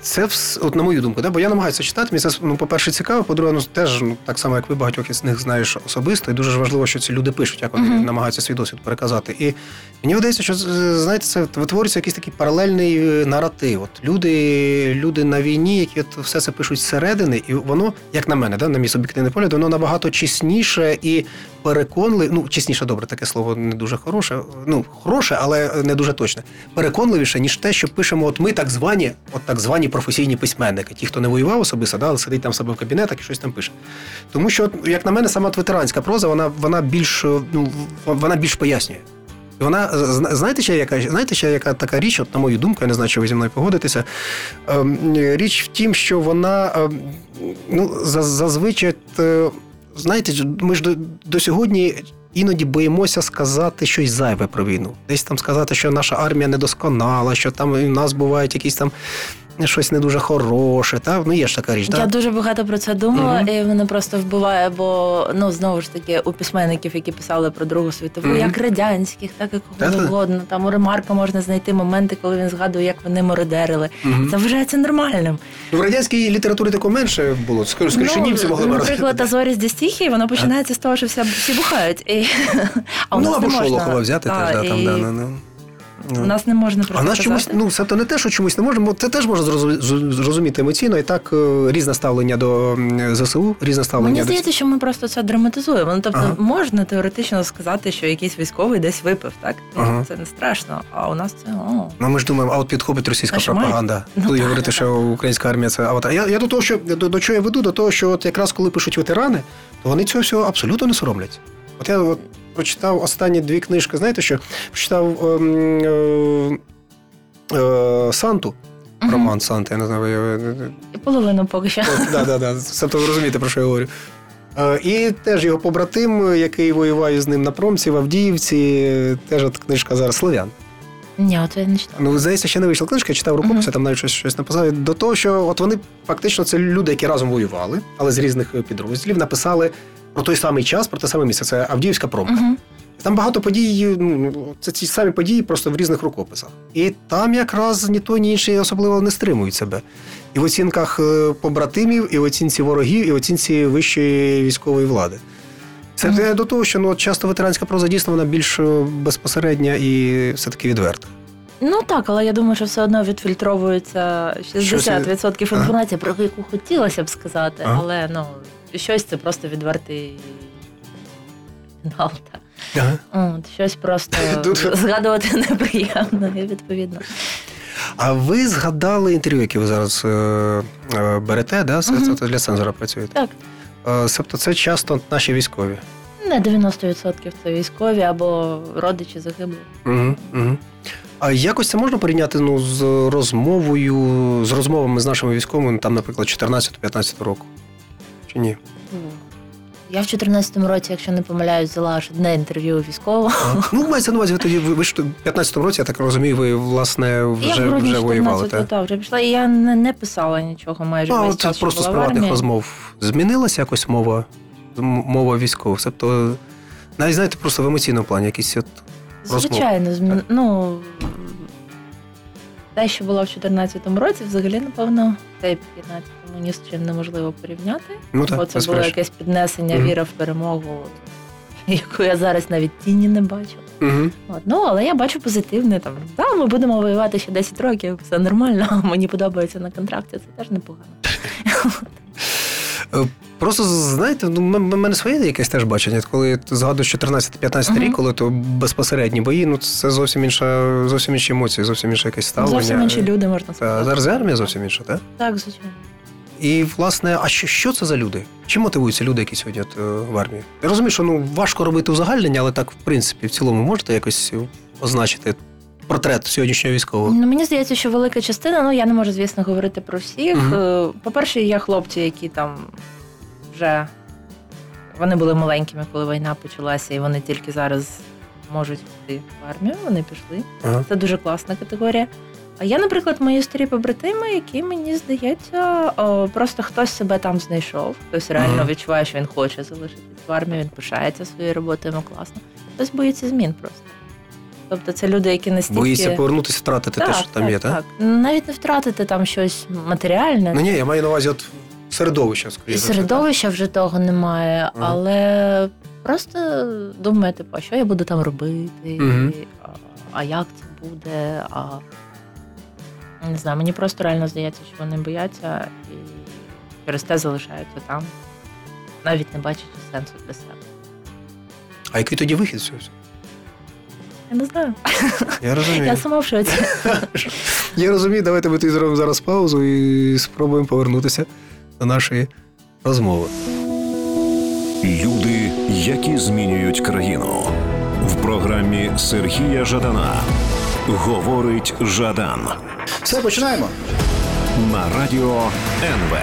це от на мою думку, да? бо я намагаюся читати. Мені це ну, по-перше, цікаво, по-друге, ну теж ну, так само, як ви багатьох із них знаєш особисто, і дуже ж важливо, що ці люди пишуть, як вони Мгм. намагаються свій досвід переказати. І мені видається, що знаєте, це витворюється якийсь такий паралельний е, наратив. От люди, люди на війні, які от все це пишуть зсередини, і воно, як на мене, да, на мій суб'єктивний погляд, воно набагато чесніше і переконливе. Ну, чесніше, добре, таке слово не дуже хороше. Ну, хороше, але не дуже точне. Переконливіше, ніж те, що пишемо, от ми так звані, от так звані професійні письменники, ті, хто не воював особисто, да, але сидить там себе в кабінетах і щось там пише. Тому що, як на мене, сама от проза, вона, вона більш ну, вона більш пояснює. І Вона зна- знаєте, ще яка знаєте, ще яка така річ, от на мою думку, я не знаю, чи ви зі мною погодитеся. Ем, річ в тім, що вона ем, ну, зазвичай, е, знаєте, ми ж до, до сьогодні іноді боїмося сказати щось зайве про війну. Десь там сказати, що наша армія недосконала, що там у нас бувають якісь там щось не дуже хороше. Та? Ну, є ж така річ. Я та? дуже багато про це думала, Мгм. і мене просто вбиває, бо ну знову ж таки у письменників, які писали про Другу світову, Мгм. як радянських, так і кого завгодно. Там у Ремарка можна знайти моменти, коли він згадує, як вони мородерили. Мгм. Це вважається нормальним. В радянській літературі такого менше було. Скоріше, скоріше німці могли Ну, наприклад. Азорі з Дістіхії, воно починається з того, що всі, бухають. І... А Ну, або. Шолохова взяти Та, теж, да, там, да, да. У нас не можна про А це нас чомусь, ну це не те, що чомусь не можемо. Це теж можна зрозуміти емоційно. І так е, різне ставлення до ЗСУ, різне ставлення Мені до здається, що ми просто це драматизуємо. Ну тобто Ага. можна теоретично сказати, що якийсь військовий десь випив, так Ага. це не страшно. А у нас це о. Ну, ми ж думаємо, а от підхопить російська має- пропаганда. Ну, Коли так, говорити, так, що українська армія це аватар. Я, я до того, що до, до чого я веду, до того, що от якраз коли пишуть ветерани, то вони цього всього абсолютно не соромляться. От я от прочитав останні дві книжки, знаєте що? Прочитав ем, е, е, Санту, Мгм. роман Санти, я не знаю. половину поки що. Да, да, да. Тобто ви розумієте, про що я говорю. Е, І теж його побратим, який воював з ним на промці в Авдіївці, теж от книжка зараз Слов'ян. Ні, от я не читала. Ну, здається, ще не вийшла книжка, я читав рукописи, Мгм. там навіть щось, щось написав. До того, що от вони фактично це люди, які разом воювали, але з різних е, підрозділів написали про той самий час, про те саме місце. Це Авдіївська промка. Угу. Там багато подій, ну, це ті самі події, просто в різних рукописах. І там якраз ні той, ні інший особливо не стримують себе. І в оцінках е, побратимів, і в оцінці ворогів, і в оцінці вищої військової влади. Це те до того, що ну, часто ветеранська проза дійсно вона більш е, безпосередня і все-таки відверта. Ну так, але я думаю, що все одно відфільтровується 60% Ага. інформації, про яку хотілося б сказати, Ага. але ну щось це просто відвертий фінал. Ага. От, щось просто згадувати неприємно, і відповідно. А ви згадали інтерв'ю, яке ви зараз е, е, берете, да? Це, Мгм. це для цензора працюєте? Так. Е, Тобто це часто наші військові. Не 90% це військові або родичі загиблих. Угу, угу. А якось це можна порівняти ну, з розмовою, з розмовами з нашими військовими, там, наприклад, 14-15 року? Чи ні? Я в 2014 році, якщо не помиляюсь, взяла аж одне інтерв'ю військового. Ну, мається на увазі, ви тоді ви, ж в 15-му році, я так розумію, ви власне вже, грудні вже воювали. 14 Так? та, вже пішла, і я не, не писала нічого майже Ну, весь от час, просто з приватних розмов змінилася якось мова, мова військових. Тобто, навіть знаєте, просто в емоційному плані якісь от розмов. Звичайно, змін... ну те, що було в 2014 році, взагалі, напевно, цей 15 ні з чим неможливо порівняти. Ну так, бо це було якесь піднесення, Мгм. віра в перемогу, яку я зараз навіть тіні не бачу. Угу. От, ну, але я бачу позитивне там. Да, ми будемо воювати ще 10 років, все нормально. Мені подобається на контракті, це теж непогано. Е, Просто знаєте, ну м- мене своє якесь теж бачення. Коли ти згадуєш 14-15 Мгм. рік, коли то безпосередні бої, ну це зовсім інша, зовсім інші емоції, зовсім інше якесь ставлення. Зовсім інші люди можна сказати. зараз армія зовсім інша, так? Так, звичайно. І власне, а що, що це за люди? Чим мотивуються люди, які сьогодні от, е, в армії? Я розумію, що ну важко робити узагальнення, але так, в принципі, в цілому можете якось означити портрет сьогоднішнього військового. Ну, мені здається, що велика частина, ну я не можу, звісно, говорити про всіх. Е, По-перше, є хлопці, які там вже вони були маленькими, коли війна почалася, і вони тільки зараз можуть йти в армію. Вони пішли. Ага. Це дуже класна категорія. А є, наприклад, мої старі побратими, які мені здається, о, просто хтось себе там знайшов, хтось реально відчуває, що він хоче залишитись в армії, він пишається своєю роботою, йому класно. Хтось боїться змін просто. Тобто це люди, які настільки Боїться повернутися, втратити те, що там є, так? так. Навіть не втратити там щось матеріальне. Ну ні, я маю на увазі от середовище, скоріше. І середовища вже того немає, Ага. але просто думає, типу, а що я буду там робити, Мгм. а, а як це буде. А... Не знаю, мені просто реально здається, що вони бояться і через те залишаються там, навіть не бачачи сенсу для себе. А який тоді вихід з цього? Я не знаю. Я розумію. Я сама в шоці. Я розумію, давайте ми тоді зробимо зараз паузу і спробуємо повернутися до нашої розмови. Люди, які змінюють країну. В програмі Сергія Жадана говорить Жадан Все, починаємо. на радіо НВ.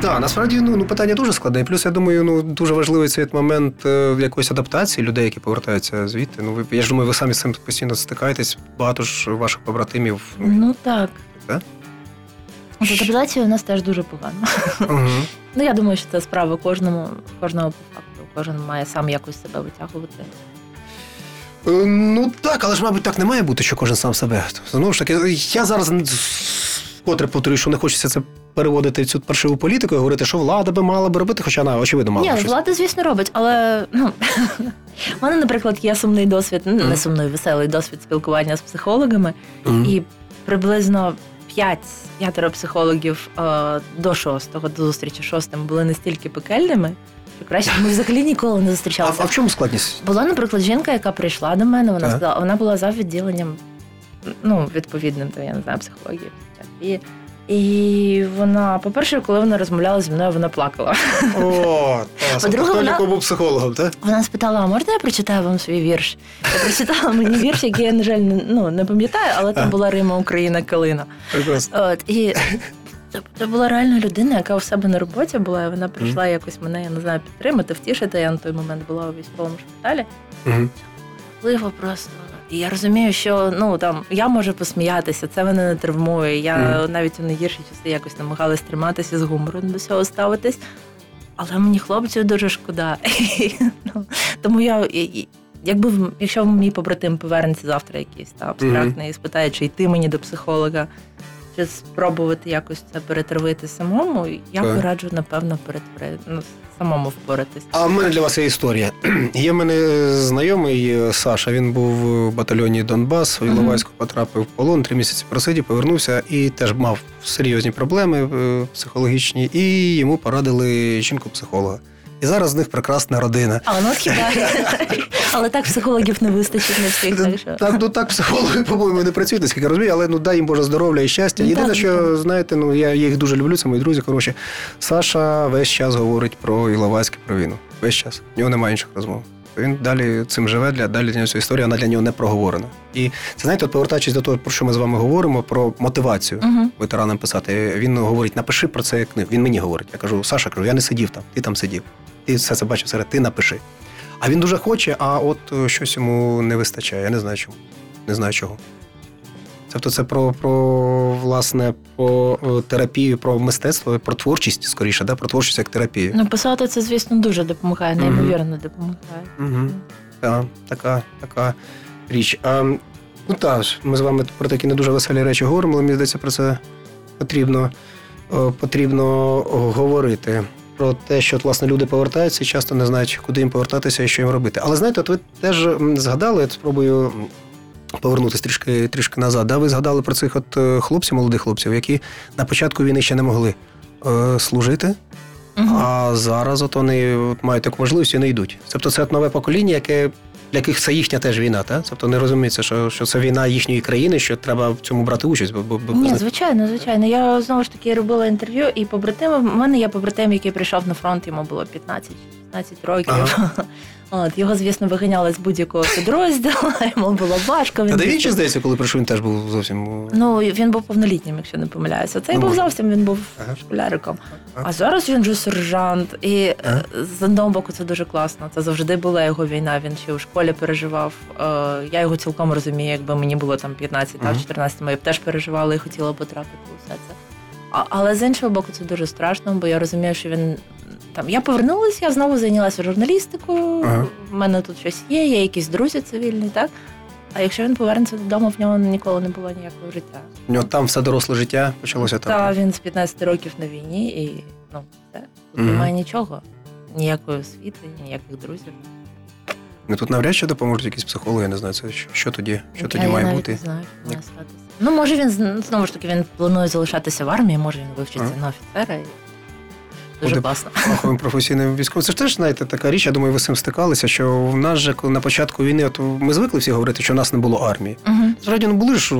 Так, насправді ну, ну питання дуже складне. Плюс я думаю, ну дуже важливий цей момент е, якоїсь адаптації людей, які повертаються звідти. Ну ви я ж думаю, ви самі з цим постійно стикаєтесь. Багато ж ваших побратимів. Ну, Ну так. Так? З адаптацією у нас теж дуже погано. угу. Ну я думаю, що це справа кожному, кожного по факту. Кожен має сам якось себе витягувати. Е, Ну так, але ж, мабуть, так не має бути, що кожен сам себе. Знову ж таки, я зараз вкотре повторюю, що не хочеться це переводити цю паршиву політику і говорити, що влада би мала би робити, хоча вона, очевидно, мала Ні, щось. влада, звісно, робить, але ну в мене, наприклад, є сумний досвід, Мгм. не сумний, веселий досвід спілкування з психологами, Мгм. і приблизно п'ять п'ятеро психологів е, до шостого, до зустрічі шостим були настільки пекельними, краще ми взагалі ніколи не зустрічалися. а в чому складність? Була, наприклад, жінка, яка прийшла до мене, вона сказала, вона була за відділенням, ну, відповідним, то я не знаю, психології. І, і вона, по-перше, коли вона розмовляла зі мною, вона плакала. О, По-друге, вона- був психологом, так? Вона спитала: а можна я прочитаю вам свій вірш? Я прочитала мені вірш, який я, на жаль, не, ну, не пам'ятаю, але там була Рима Україна Калина. От, і це, це була реально людина, яка у себе на роботі була, і вона прийшла якось мене, я не знаю, підтримати, втішити. Я на той момент була у військовому шпиталі. Важливо просто. І я розумію, що ну там я можу посміятися, це мене не травмує. Я Мгм. навіть у найгірші часи якось намагалась триматися з гумором до цього ставитись. Але мені хлопців дуже шкода. ну, тому я. і- Якби якщо мій побратим повернеться завтра якийсь та абстрактний і спитає, чи йти мені до психолога, чи спробувати якось це перетравити самому, я Так. пораджу, напевно, перетворити ну, самому впоратись. А в мене для вас є історія. Є в мене знайомий е, Саша. Він був в батальйоні Донбас, в. Іловайську потрапив в полон, три місяці просидів, повернувся і теж мав серйозні проблеми е, психологічні, і йому порадили жінку-психолога. І зараз з них прекрасна родина. А ну хіба але так психологів не вистачить не всіх. Так що Так, ну так психологи, по-моєму, не працюють, наскільки розумію, але ну дай їм Боже здоров'я і щастя. Ну, Єдине, так, що так. знаєте, ну я їх дуже люблю, це мої друзі. Хороші. Саша весь час говорить про Іловайське, про війну. Весь час. У нього немає інших розмов. Він далі цим живе, для далі для нього ця історія, вона для нього не проговорена. І це знаєте, от повертаючись до того, про що ми з вами говоримо, про мотивацію Угу. ветеранам писати. Він говорить: напиши про це книгу. Він мені говорить. Я кажу, Саша, кажу, я не сидів там, ти там сидів. Ти все це бачив серед, ти напиши. А він дуже хоче, а от е, щось йому не вистачає. Я не знаю чому. Не знаю чого. Тобто це про, про власне про е, терапію, про мистецтво, про творчість, скоріше, да? про творчість як терапію. Ну, писати це, звісно, дуже допомагає, неймовірно допомагає. Угу. Так, така, така річ. А, ну так, ми з вами про такі не дуже веселі речі говоримо, але мені здається, про це потрібно, потрібно говорити. Про те, що от, власне люди повертаються і часто не знають, куди їм повертатися і що їм робити. Але знаєте, от ви теж згадали, я спробую повернутися трішки, трішки назад. Да? Ви згадали про цих от е, хлопців, молодих хлопців, які на початку війни ще не могли е, служити, Мгм. а зараз от вони от мають таку можливість і не йдуть. Тобто це от нове покоління, яке для яких це їхня теж війна, та? Тобто не розуміється, що, що це війна їхньої країни, що треба в цьому брати участь. Бо, бо, бо Ні, звичайно, звичайно. Я знову ж таки робила інтерв'ю, і побратими. в мене є побратим, який прийшов на фронт, йому було 15-16 років. От його, звісно, виганяли з будь-якого підрозділу, йому було важко. Та да пішов- Вінчі, здається, коли прийшов, він теж був зовсім. Ну, він був повнолітнім, якщо не помиляюся. Цей Ну, був може. зовсім він був Ага. школяриком. Ага. А зараз він вже сержант. І е, Ага. з одного боку це дуже класно. Це завжди була його війна. Він ще у школі переживав. Е, Я його цілком розумію, якби мені було там 15 та Ага. 14, я б теж переживала і хотіла потрапити у все це. Але з іншого боку, це дуже страшно, бо я розумію, що він там я повернулася, я знову зайнялася журналістикою. Ага. У мене тут щось є, є якісь друзі цивільні, так. А якщо він повернеться додому, в нього ніколи не було ніякого життя. У нього там все доросле життя почалося Та так. він з 15 років на війні, і ну все тут Мгм. немає нічого. Ніякої освіти, ніяких друзів. Ну тут навряд чи допоможуть якісь психологи, я не знаю, це що, що тоді, що Я тоді має навіть бути. Не знаю, що має статися. Ну, може, він знову ж таки він планує залишатися в армії, може він вивчиться Ага. на офіцера. Дуже Буде класно. фаховим професійним військовим. Це ж теж знаєте така річ. Я думаю, ви з цим стикалися. Що в нас же коли на початку війни, от ми звикли всі говорити, що в нас не було армії. Угу. Ну були ж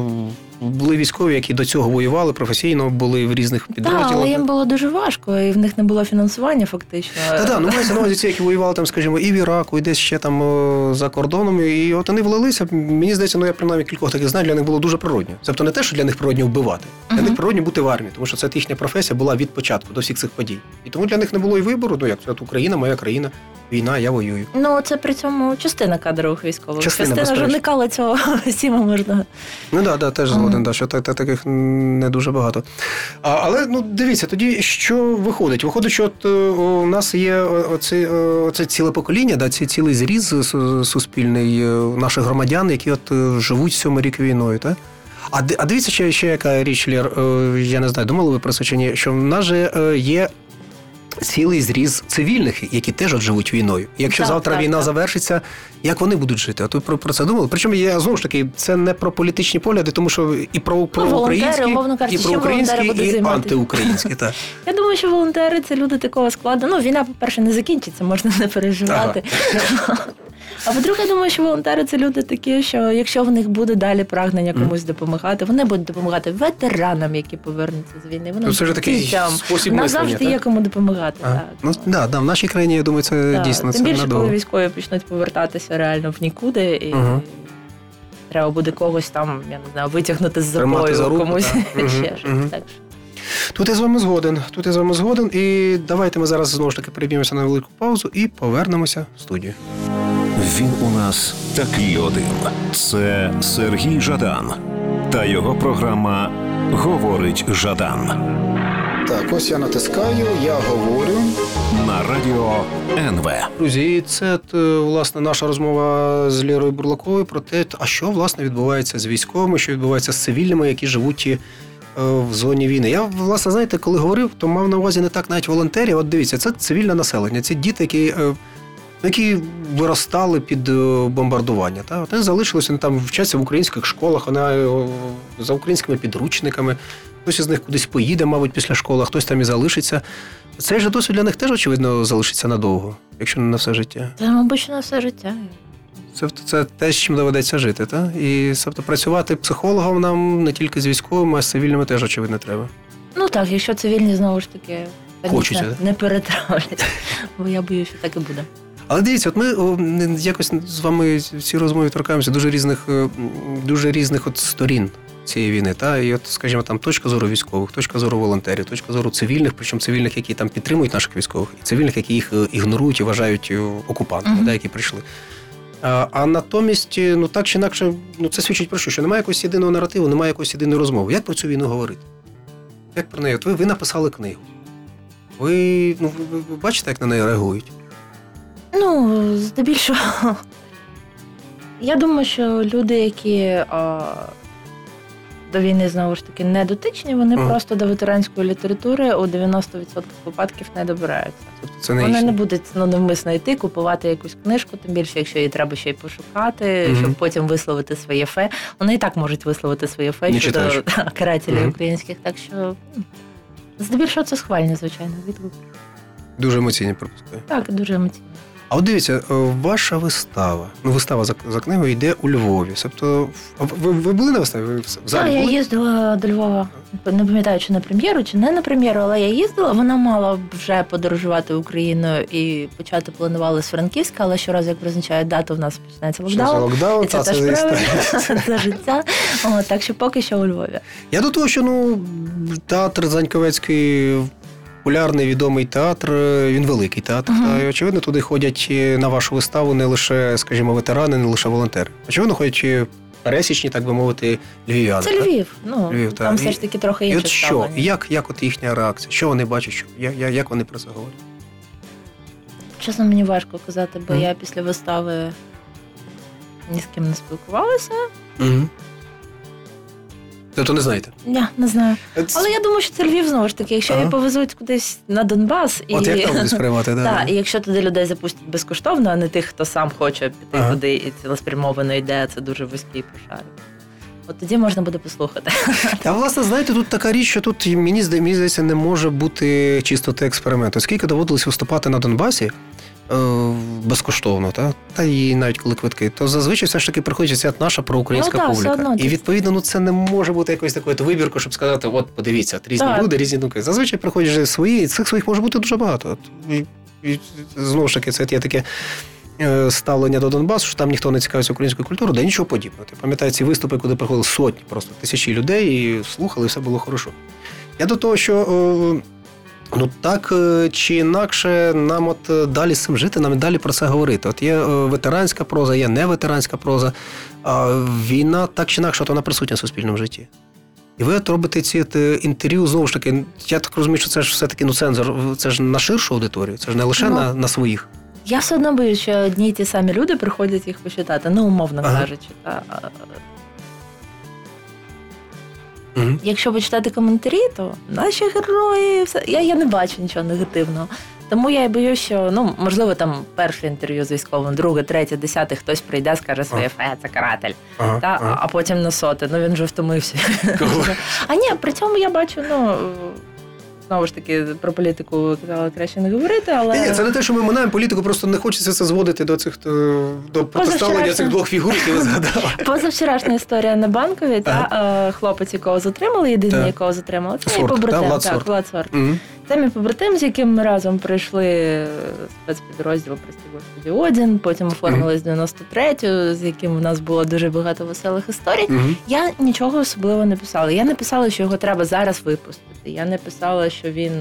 були військові, які до цього воювали професійно, були в різних Так, підрозділах. але їм було дуже важко, і в них не було фінансування фактично. Та да, ну мається на увазі ці, які воювали там, скажімо, і в Іраку, і десь ще там за кордоном. І от вони влилися. Мені здається, ну я принаймні кількох таких знаю, для них було дуже природньо. Тобто не те, що для них природньо вбивати, для Мгм. них природньо бути в армії, тому що це їхня професія була від початку до всіх цих подій. І тому для них не було і вибору. Ну як Україна, моя країна, війна, я воюю. Ну, це при цьому частина кадрових військових. Частина, частина ж уникала цього всіма можна. Ну да, да, теж згоден, да, що та, та, таких не дуже багато. А, але ну дивіться, тоді що виходить? Виходить, що от, е, у нас є оце, е, оце ціле покоління, да, ці цілий зріз суспільний е, наших громадян, які от е, живуть сьомий рік війною, так? А, дивіться, ще, ще яка річ, Лєр, е, я не знаю, думали ви про це чи ні, що в нас же е, є цілий зріз цивільних, які теж от живуть війною. Якщо Так, завтра так, війна так. завершиться, як вони будуть жити? А тут про, про це думали. Причому я знову ж таки, це не про політичні погляди, тому що і про, про Ну, українські, кажучи, і про українські, і займати? антиукраїнські. Так. Я думаю, що волонтери це люди такого складу. Ну, війна, по-перше, не закінчиться, можна не переживати. А по-друге, я думаю, що волонтери це люди такі, що якщо в них буде далі прагнення комусь допомагати, вони будуть допомагати ветеранам, які повернуться з війни. Вони Ну, це ж такий спосіб мислення, завжди так? є кому допомагати. А, Так. ну, да, да, в нашій країні, я думаю, це Так. дійсно Тим це більше, надовго. коли військові почнуть повертатися реально в нікуди, і Мгм. треба буде когось там, я не знаю, витягнути з забою, за руку, комусь так. Ще щось. Так. Тут я з вами згоден. Тут я з вами згоден. І давайте ми зараз знову ж таки переб'ємося на велику паузу і повернемося в студію. Він у нас такий один. Це Сергій Жадан та його програма Говорить Жадан Так, ось я натискаю, я говорю. на радіо НВ. Друзі, і це е, власне наша розмова з Лірою Бурлаковою про те, а що власне відбувається з військовими, що відбувається з цивільними, які живуть е, в зоні війни. Я власне знаєте, коли говорив, то мав на увазі не так навіть волонтерів. От дивіться, це цивільне населення, це діти, які. Які виростали під е, бомбардування, та вони залишилися вони там вчаться в українських школах, вона е, за українськими підручниками. Хтось із них кудись поїде, мабуть, після школи, а хтось там і залишиться. Цей же досвід для них теж, очевидно, залишиться надовго, якщо не на все життя. Це, мабуть, на все життя. Це, це те, з чим доведеться жити, так? І тобто працювати психологом нам не тільки з військовими, а з цивільними теж, очевидно, треба. Ну так, якщо цивільні знову ж таки звісно, не перетравлять, бо я боюся, що так і буде. Але дивіться, от ми якось з вами в цій розмові торкаємося дуже різних, е, дуже різних от сторін цієї війни. Та? І от, скажімо, там точка зору військових, точка зору волонтерів, точка зору цивільних, причому цивільних, які там підтримують наших військових, і цивільних, які їх е, ігнорують і вважають е, окупантами, Мгм. да, які прийшли. А, а натомість, ну так чи інакше, ну це свідчить про що? Що немає якогось єдиного наративу, немає якоїсь єдиної розмови. Як про цю війну говорити? Як про неї? От ви, ви написали книгу. Ви, ну, ви- ви бачите, як на неї реагують? Ну, здебільшого. Я думаю, що люди, які а, до війни знову ж таки не дотичні, вони Ага. просто до ветеранської літератури у 90% випадків не добираються. Тобто це не Вони не будуть ну, навмисно йти, купувати якусь книжку, тим більше, якщо її треба ще й пошукати, Мгм. щоб потім висловити своє фе. Вони і так можуть висловити своє фе Не щодо карателів Мгм. українських. Так що здебільшого це схвальні, звичайно, відгуки. Дуже емоційні пропускаю. Так, дуже емоційно. А от дивіться, е, ваша вистава, ну вистава за, за книгою йде у Львові. Тобто, ви, ви були на виставі? Ви в Так, залі я їздила до Львова. Не пам'ятаю, чи на прем'єру, чи не на прем'єру, але я їздила. Вона мала вже подорожувати Україною і почати планували з Франківська, але щоразу, як призначає дату, в нас починається локдаун. локдаун, І це та, теж за правильно, це життя. О, так що поки що у Львові. Я до того, що ну, театр Заньковецький популярний, відомий театр, е, він великий театр. Мгм. Та, і, очевидно, туди ходять е, на вашу виставу не лише, скажімо, ветерани, не лише волонтери. Очевидно, ходять е, пересічні, так би мовити, львів'яни. Це так? Львів. Ну Львів, там все ж таки трохи І от що? ставлення. Як, як от їхня реакція? Що вони бачать? Що, як, як- вони про це говорять? Чесно, мені важко казати, бо Мгм. я після вистави ні з ким не спілкувалася. Угу. Тобто не знаєте. Я не знаю. От, Але я думаю, що це Львів знову ж таки. Якщо Ага. її повезуть кудись на Донбас, і от як там буде сприймати, да. Так, і якщо туди людей запустять безкоштовно, а не тих, хто сам хоче піти Ага. туди і цілеспрямовано йде, це дуже вузький пошарок. От тоді можна буде послухати. Та власне, знаєте, тут така річ, що тут мені зда- здається, не може бути чистоти експерименту. Скільки доводилось виступати на Донбасі безкоштовно, та? та і навіть коли квитки, то зазвичай все ж таки приходить ця наша проукраїнська Ну, так, публіка. одно. І відповідно, ну це не може бути якоюсь такою вибіркою, щоб сказати, от подивіться, от різні Так. люди, різні думки. Зазвичай приходять свої, і цих своїх може бути дуже багато. І, і, знову ж таки, це є таке. е, Ставлення до Донбасу, що там ніхто не цікавиться українською культурою, да нічого подібного. Ти пам'ятаєш ці виступи, куди приходили сотні, просто тисячі людей і слухали, і все було хорошо. Я до того, що е, ну так е, чи інакше нам от е, далі з цим жити, нам далі про це говорити. От є е, ветеранська проза, є неветеранська проза. А війна так чи інакше, от вона присутня в суспільному житті. І ви от робите ці інтерв'ю знову ж таки. Я так розумію, що це ж все-таки ну, цензор, це ж на ширшу аудиторію, це ж не лише Ну, на, на своїх. Я все одно боюсь, що одні й ті самі люди приходять їх почитати, ну умовно Ага. кажучи. Та. Угу. Якщо почитати коментарі, то наші герої, все я, я не бачу нічого негативного. Тому я і боюсь, що ну можливо там перше інтерв'ю з військовим, друге, третє, десяте, хтось прийде, скаже своє фе, це каратель. Ага, Та, ага. а потім на соте. Ну він вже втомився. А ні, при цьому я бачу, ну знову ж таки про політику казала краще не говорити, але Ні, це не те, що ми минаємо. Політику, просто не хочеться це зводити до цих е, до протиставлення цих двох фігур, які ви згадали. позавчорашня історія на банкові, та е, хлопець, якого затримали, єдиний, якого затримали, це Влад так, Сорт. Це мій побратим, з яким ми разом прийшли е, спецпідрозділ прості господі Одін. Потім оформились 93-ю, з яким у нас було дуже багато веселих історій. Мгм. Я нічого особливо не писала. Я не писала, що його треба зараз випустити. Я не писала, що він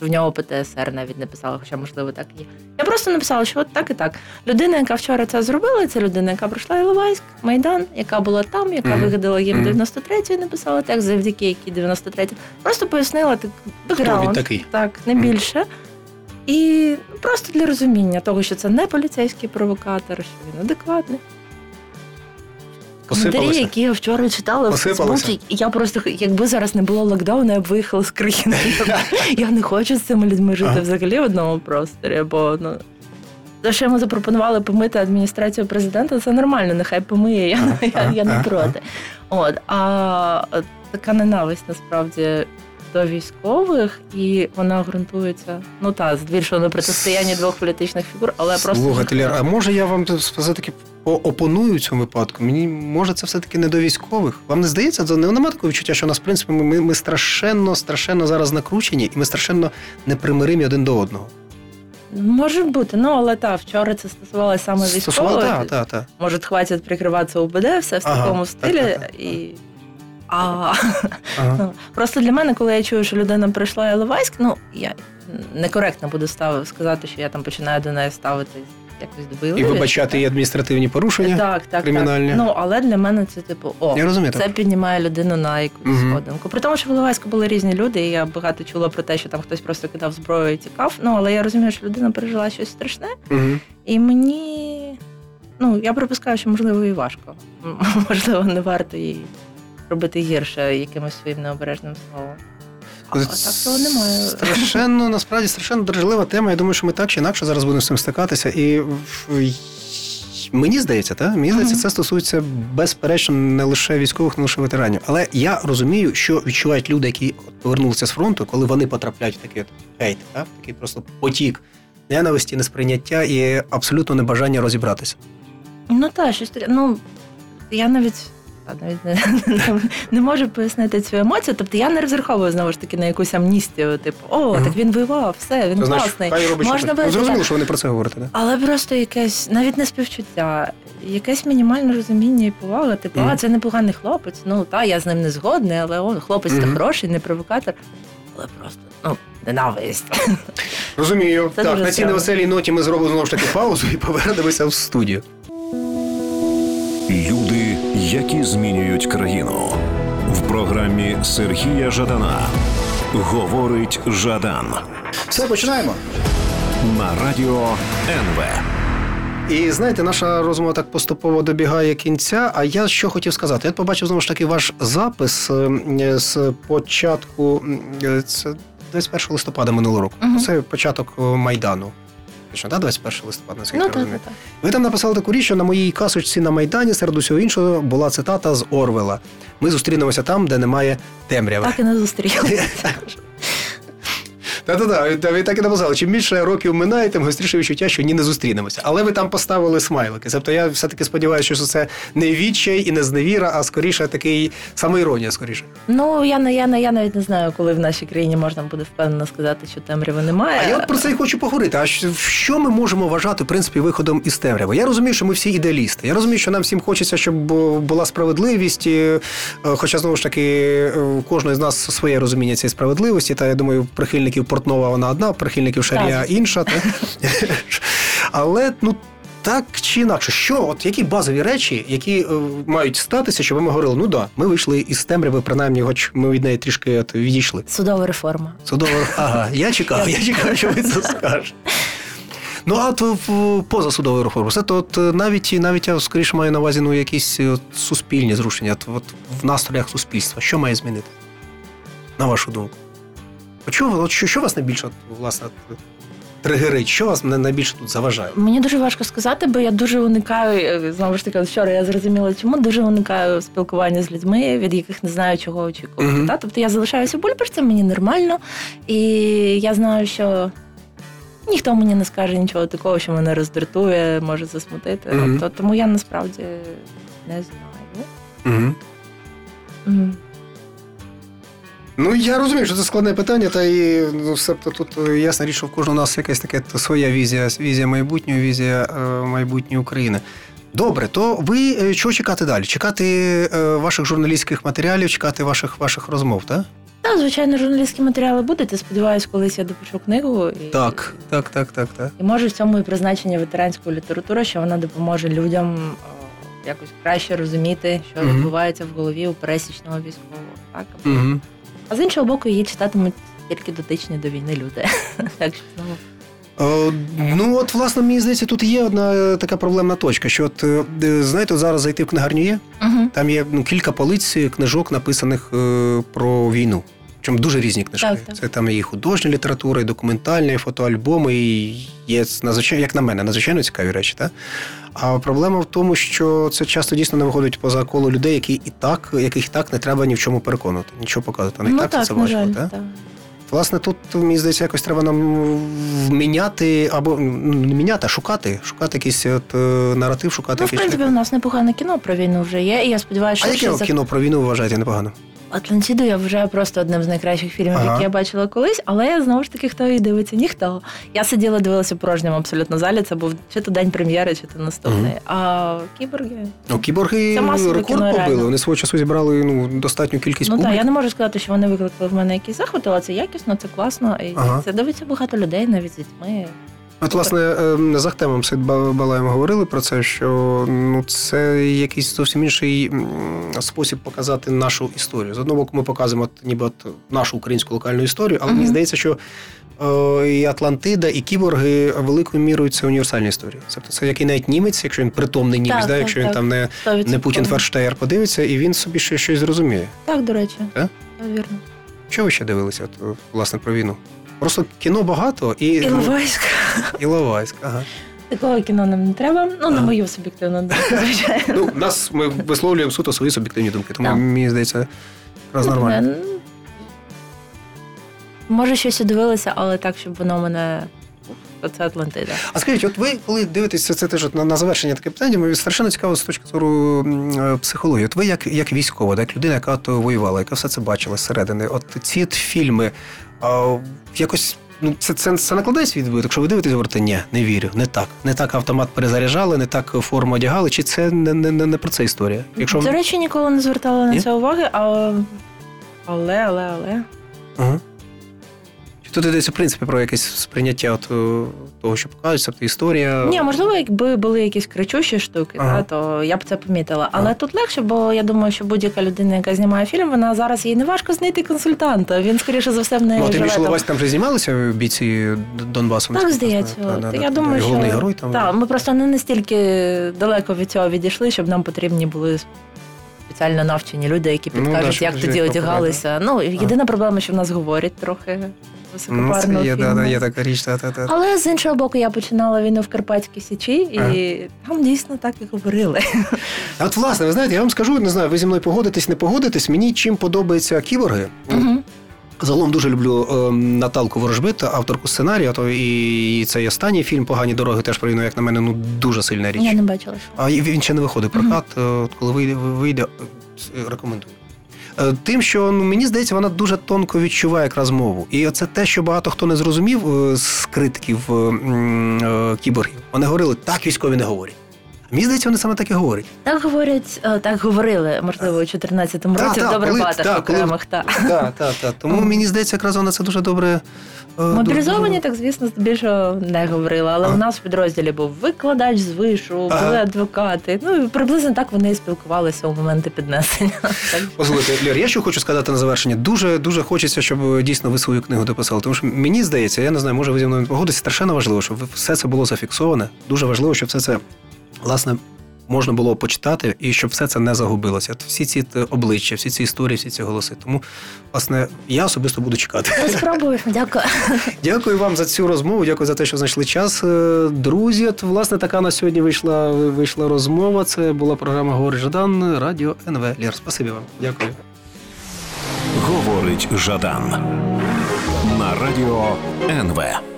в нього ПТСР навіть не писала, хоча можливо так і є. Я просто написала, що от так і так. Людина, яка вчора це зробила, це людина, яка пройшла Іловайськ, Майдан, яка була там, яка Мгм. вигадала їм Мгм. 93-ю написала текст, завдяки якій 93 Просто пояснила так бекграунд. такий? Так, не більше. І просто для розуміння того, що це не поліцейський провокатор, що він адекватний. Коментарі, які я вчора читала в Фейсбуці, я просто якби зараз не було локдауну, я б виїхала з країни. Я, не хочу з цими людьми жити Ага. взагалі в одному просторі, бо ну. Те, що йому запропонували помити адміністрацію президента, це нормально, нехай помиє, я, Ага, я, ага, я не проти. От, а така ненависть насправді до військових, і вона ґрунтується, ну та, здебільшого на протистоянні двох політичних фігур, але просто Слухайте, а може я вам все-таки опоную в цьому випадку? Мені може це все-таки не до військових? Вам не здається, це не немає такого відчуття, що у нас, в принципі, ми, ми, страшенно, страшенно зараз накручені, і ми страшенно непримиримі один до одного. може бути. Ну але та вчора це стосувалося саме військових. так, так, так. Може, хватить прикриватися УБД, все в Ага, такому так, стилі. так, так. І... А Ага. ну, просто для мене, коли я чую, що людина прийшла Іловайськ, ну я некоректно буду став, сказати, що я там починаю до неї ставити якось добили. І вибачати і адміністративні порушення. Так, так, кримінальні. так. Ну, але для мене це типу, о, Я розумію, це так. піднімає людину на якусь Мгм. сходинку. При тому, що в Іловайську були різні люди, і я багато чула про те, що там хтось просто кидав зброю і тікав. Ну, але я розумію, що людина пережила щось страшне, Угу. і мені. Ну, я припускаю, що можливо і важко. Можливо, не варто їй робити гірше якимось своїм необережним словом. А, а так того немає. Страшенно, насправді, страшенно дрожлива тема. Я думаю, що ми так чи інакше зараз будемо з цим стикатися. І мені здається, та? мені здається, це стосується безперечно не лише військових, не лише ветеранів. Але я розумію, що відчувають люди, які повернулися з фронту, коли вони потрапляють в такий от хейт, та? такий просто потік ненависті, несприйняття і абсолютно небажання розібратися. Ну так, щось. Ну я навіть. Та, Навіть не, не, не можу пояснити цю емоцію. Тобто я не розраховую знову ж таки на якусь амністію, типу, о, Мгм. так він воював, все, він значить, класний. робить, Можна би Зрозуміло, що вони про це говорять. Да? Але просто якесь навіть не співчуття, якесь мінімальне розуміння і повага. Типу, Мгм. а це непоганий хлопець. Ну та я з ним не згодний, але он хлопець та хороший, не провокатор. Але просто ну ненависть. Розумію. Це так, на цій невеселій ноті ми зробимо знову ж таки паузу і повернемося в студію. Люди, які змінюють країну. В програмі Сергія Жадана говорить Жадан Все, починаємо. на радіо НВ. І знаєте, наша розмова так поступово добігає кінця. А я що хотів сказати? Я побачив знову ж таки ваш запис е, з початку е, це 21 листопада минулого року. Мгм. Це початок е, майдану. Точно, да, 21 листопада, наскільки Ну так, розумію. так, так. Ви там написали таку річ, що на моїй касочці на Майдані, серед усього іншого, була цитата з Орвела. Ми зустрінемося там, де немає темряви. Так і не зустріли. Та-та-та, ви так і написали. Чим більше років минає, тим гостріше відчуття, що ні не зустрінемося. Але ви там поставили смайлики. Тобто я все-таки сподіваюся, що це не відчай і не зневіра, а скоріше такий самоіронія, скоріше. Ну я не я не я навіть не знаю, коли в нашій країні можна буде впевнено сказати, що темряви немає. А я от про це і хочу поговорити. А що- ми можемо вважати в принципі виходом із темряви? Я розумію, що ми всі ідеалісти. Я розумію, що нам всім хочеться, щоб е, була справедливість. е, е, Хоча знову ж таки е, у кожного з нас своє розуміння цієї справедливості. Та я думаю, прихильників Портнова вона одна, прихильників Шарія Так. інша. Та? Але ну. Так чи інакше, що от які базові речі, які е, мають статися, щоб ми говорили, ну да, ми вийшли із темряви, принаймні, хоч ми від неї трішки от, відійшли. Судова реформа. Судово. Ага, я чекав, я чекав, що ви це скажете. Ну, а от в позасудової реформи, це то от навіть навіть я скоріше маю на увазі ну, якісь от, суспільні зрушення, от, от в настроях суспільства. Що має змінити? На вашу думку? От що, от що, що вас найбільше власне тригерить? Що вас най- найбільше тут заважає? Мені дуже важко сказати, бо я дуже уникаю е, знову ж таки. Вчора я зрозуміла, чому дуже уникаю спілкування з людьми, від яких не знаю, чого очікувати. Мгм. Та? Тобто я залишаюся в бульбашці, мені нормально, і я знаю, що. Ніхто мені не скаже нічого такого, що мене роздратує, може засмутити. Мгм. Тобто, тому я насправді не знаю. Угу. Мгм. Ну, я розумію, що це складне питання, та і ну, себто тут е, ясна річ, що в кожного у нас якась така своя візія, візія майбутнього, візія е, майбутньої України. Добре, то ви е, чого чекати далі? Чекати е, ваших журналістських матеріалів, чекати ваших ваших розмов, так? Та, звичайно, журналістські матеріали будуть. Я сподіваюся, колись я допишу книгу. І, Так, так, так, так, так. І може в цьому і призначення ветеранської літератури, що вона допоможе людям е, якось краще розуміти, що відбувається в голові у пересічного військового. Так? Угу. А з іншого боку, її читатимуть тільки дотичні до війни люди. Так що знову. Е, Ну, от, власне, мені здається, тут є одна е, така проблемна точка, що от, е, знаєте, от зараз зайти в книгарню є, Угу. там є ну, кілька полиць книжок, написаних е, про війну. Причому дуже різні книжки. Так, так. Це там і художня література, і документальна, і фотоальбоми, і є надзвичайно, як на мене, надзвичайно цікаві речі. Так? А проблема в тому, що це часто дійсно не виходить поза коло людей, які і так, яких і так не треба ні в чому переконувати, нічого показувати. Вони Ну так, так, це бачили. так? Власне, тут мені здається, якось треба нам вміняти або ну, не міняти, а шукати, шукати якийсь от, е, наратив, шукати Ну, в якийсь. принципі, у нас непогане кіно про війну вже є, і я сподіваюся, а що ще яке за кіно про війну вважаєте непогано? Атлантиду я вже просто одним з найкращих фільмів, Ага. які я бачила колись, але знову ж таки, хто її дивиться? Ніхто. Я сиділа, дивилася в порожньому абсолютно залі. Це був чи то день прем'єри, чи то наступний. А кіборги. Ну, кіборги Це рекорд побили. реально. Вони свого часу зібрали ну, достатню кількість Ну так, я не можу сказати, що вони викликали в мене якісь захвати, але це якісно, це класно. І Ага. це дивиться багато людей, навіть з дітьми. От, власне, ем, з Ахтемом Сид Ба- Балаєм говорили про це, що ну, це якийсь зовсім інший спосіб показати нашу історію. З одного боку, ми показуємо от, ніби от нашу українську локальну історію, але мені здається, що е, і Атлантида, і кіборги великою мірою це універсальні історії. Тобто це який навіть німець, якщо він притомний німець, Так, да, так, якщо він так. там не, 100%. не Путін Ферштеєр подивиться, і він собі ще щось зрозуміє. Так, до речі. Так? Так, вірно. Що ви ще дивилися, от, власне, про війну? Просто кіно багато і, Іловайськ. Іловайськ. Ага. Такого кіно нам не треба. Ну, на мою суб'єктивну думку, звичайно. Ну, нас ми висловлюємо суто свої суб'єктивні думки, тому Так. мені здається, якраз нормально. Ну, Може, щось і дивилися, але так, щоб воно мене. Це Атлантида. А скажіть, от ви коли дивитеся це теж от на, на завершення таке питання, мені страшенно цікаво з точки зору м, е, психології. От ви як, як військова, як людина, яка то воювала, яка все це бачила зсередини, от ці от фільми а, якось. Ну, це, це, це накладає свій відбиток, якщо ви дивитесь, говорите, ні, не вірю, не так. Не так автомат перезаряджали, не так форму одягали, чи це не, не, не, не про це історія? Якщо... До речі, ніколи не звертала на Ні? це уваги, але. Але, але, але. Ага. Тут йдеться, в принципі, про якесь сприйняття от, е, того, що показується, тобто історія. Ні, можливо, якби були якісь кричущі штуки, Ага. та, то я б це помітила. Але Ага. тут легше, бо я думаю, що будь-яка людина, яка знімає фільм, вона зараз їй не важко знайти консультанта. Він, скоріше за все, в неї Ну, ти там. Ловась там вже знімалися бійці Донбасу? Так, здається. Да, От я думаю, що головний герой там. Так, ми просто не настільки далеко від цього відійшли, щоб нам потрібні були спеціально навчені люди, які Ну, да, підкажуть, щоб як тоді одягалися. Ну, єдина проблема, що в нас говорять трохи Ну, високопарно. Ну, є, да, да, є така річ, та, та, та. Але з іншого боку, я починала війну в Карпатській Січі, і там дійсно так і говорили. А от, власне, ви знаєте, я вам скажу, не знаю, ви зі мною погодитесь, не погодитесь. Мені чим подобаються кіборги. Мгм. Загалом дуже люблю е, Наталку Ворожбит, авторку сценарію, то і цей останній фільм Погані дороги теж про війну, як на мене, ну дуже сильна річ. Я не бачила. А він ще не виходить прокат. е, От коли вийде, вийде е, рекомендую. Е, Тим, що ну, мені здається, вона дуже тонко відчуває якраз мову. І це те, що багато хто не зрозумів е, з критиків е, е, кіборгів. Вони говорили, так військові не говорять. Мені здається, вони саме так і говорять. Так говорять, е, так говорили, можливо, у 14-му році та, в добре коли- багатих та, окремих. Та. Так, так, так. Тому мені здається, якраз вона це дуже добре. е, Мобілізовані, так звісно, здебільшого не говорили. Але А. у нас в підрозділі був викладач з вишу, були адвокати. Ну і приблизно так вони і спілкувалися у моменти піднесення. Послухайте, Лєр, я що хочу сказати на завершення. Дуже дуже хочеться, щоб е, дійсно ви свою книгу дописали. Тому що мені здається, я не знаю, може ви зі мною не погодитесь, страшенно важливо, щоб все це було зафіксоване. Дуже важливо, щоб все це власне. Можна було почитати, і щоб все це не загубилося. Всі ці е, обличчя, всі ці історії, всі ці голоси. Тому, власне, я особисто буду чекати. Я спробую. Дякую. Дякую вам за цю розмову. Дякую за те, що знайшли час. Е, Друзі, от, власне, така на сьогодні вийшла, вийшла розмова. Це була програма Говорить Жадан, Радіо НВ. Лєр, спасибі вам. Дякую. Говорить Жадан на радіо НВ.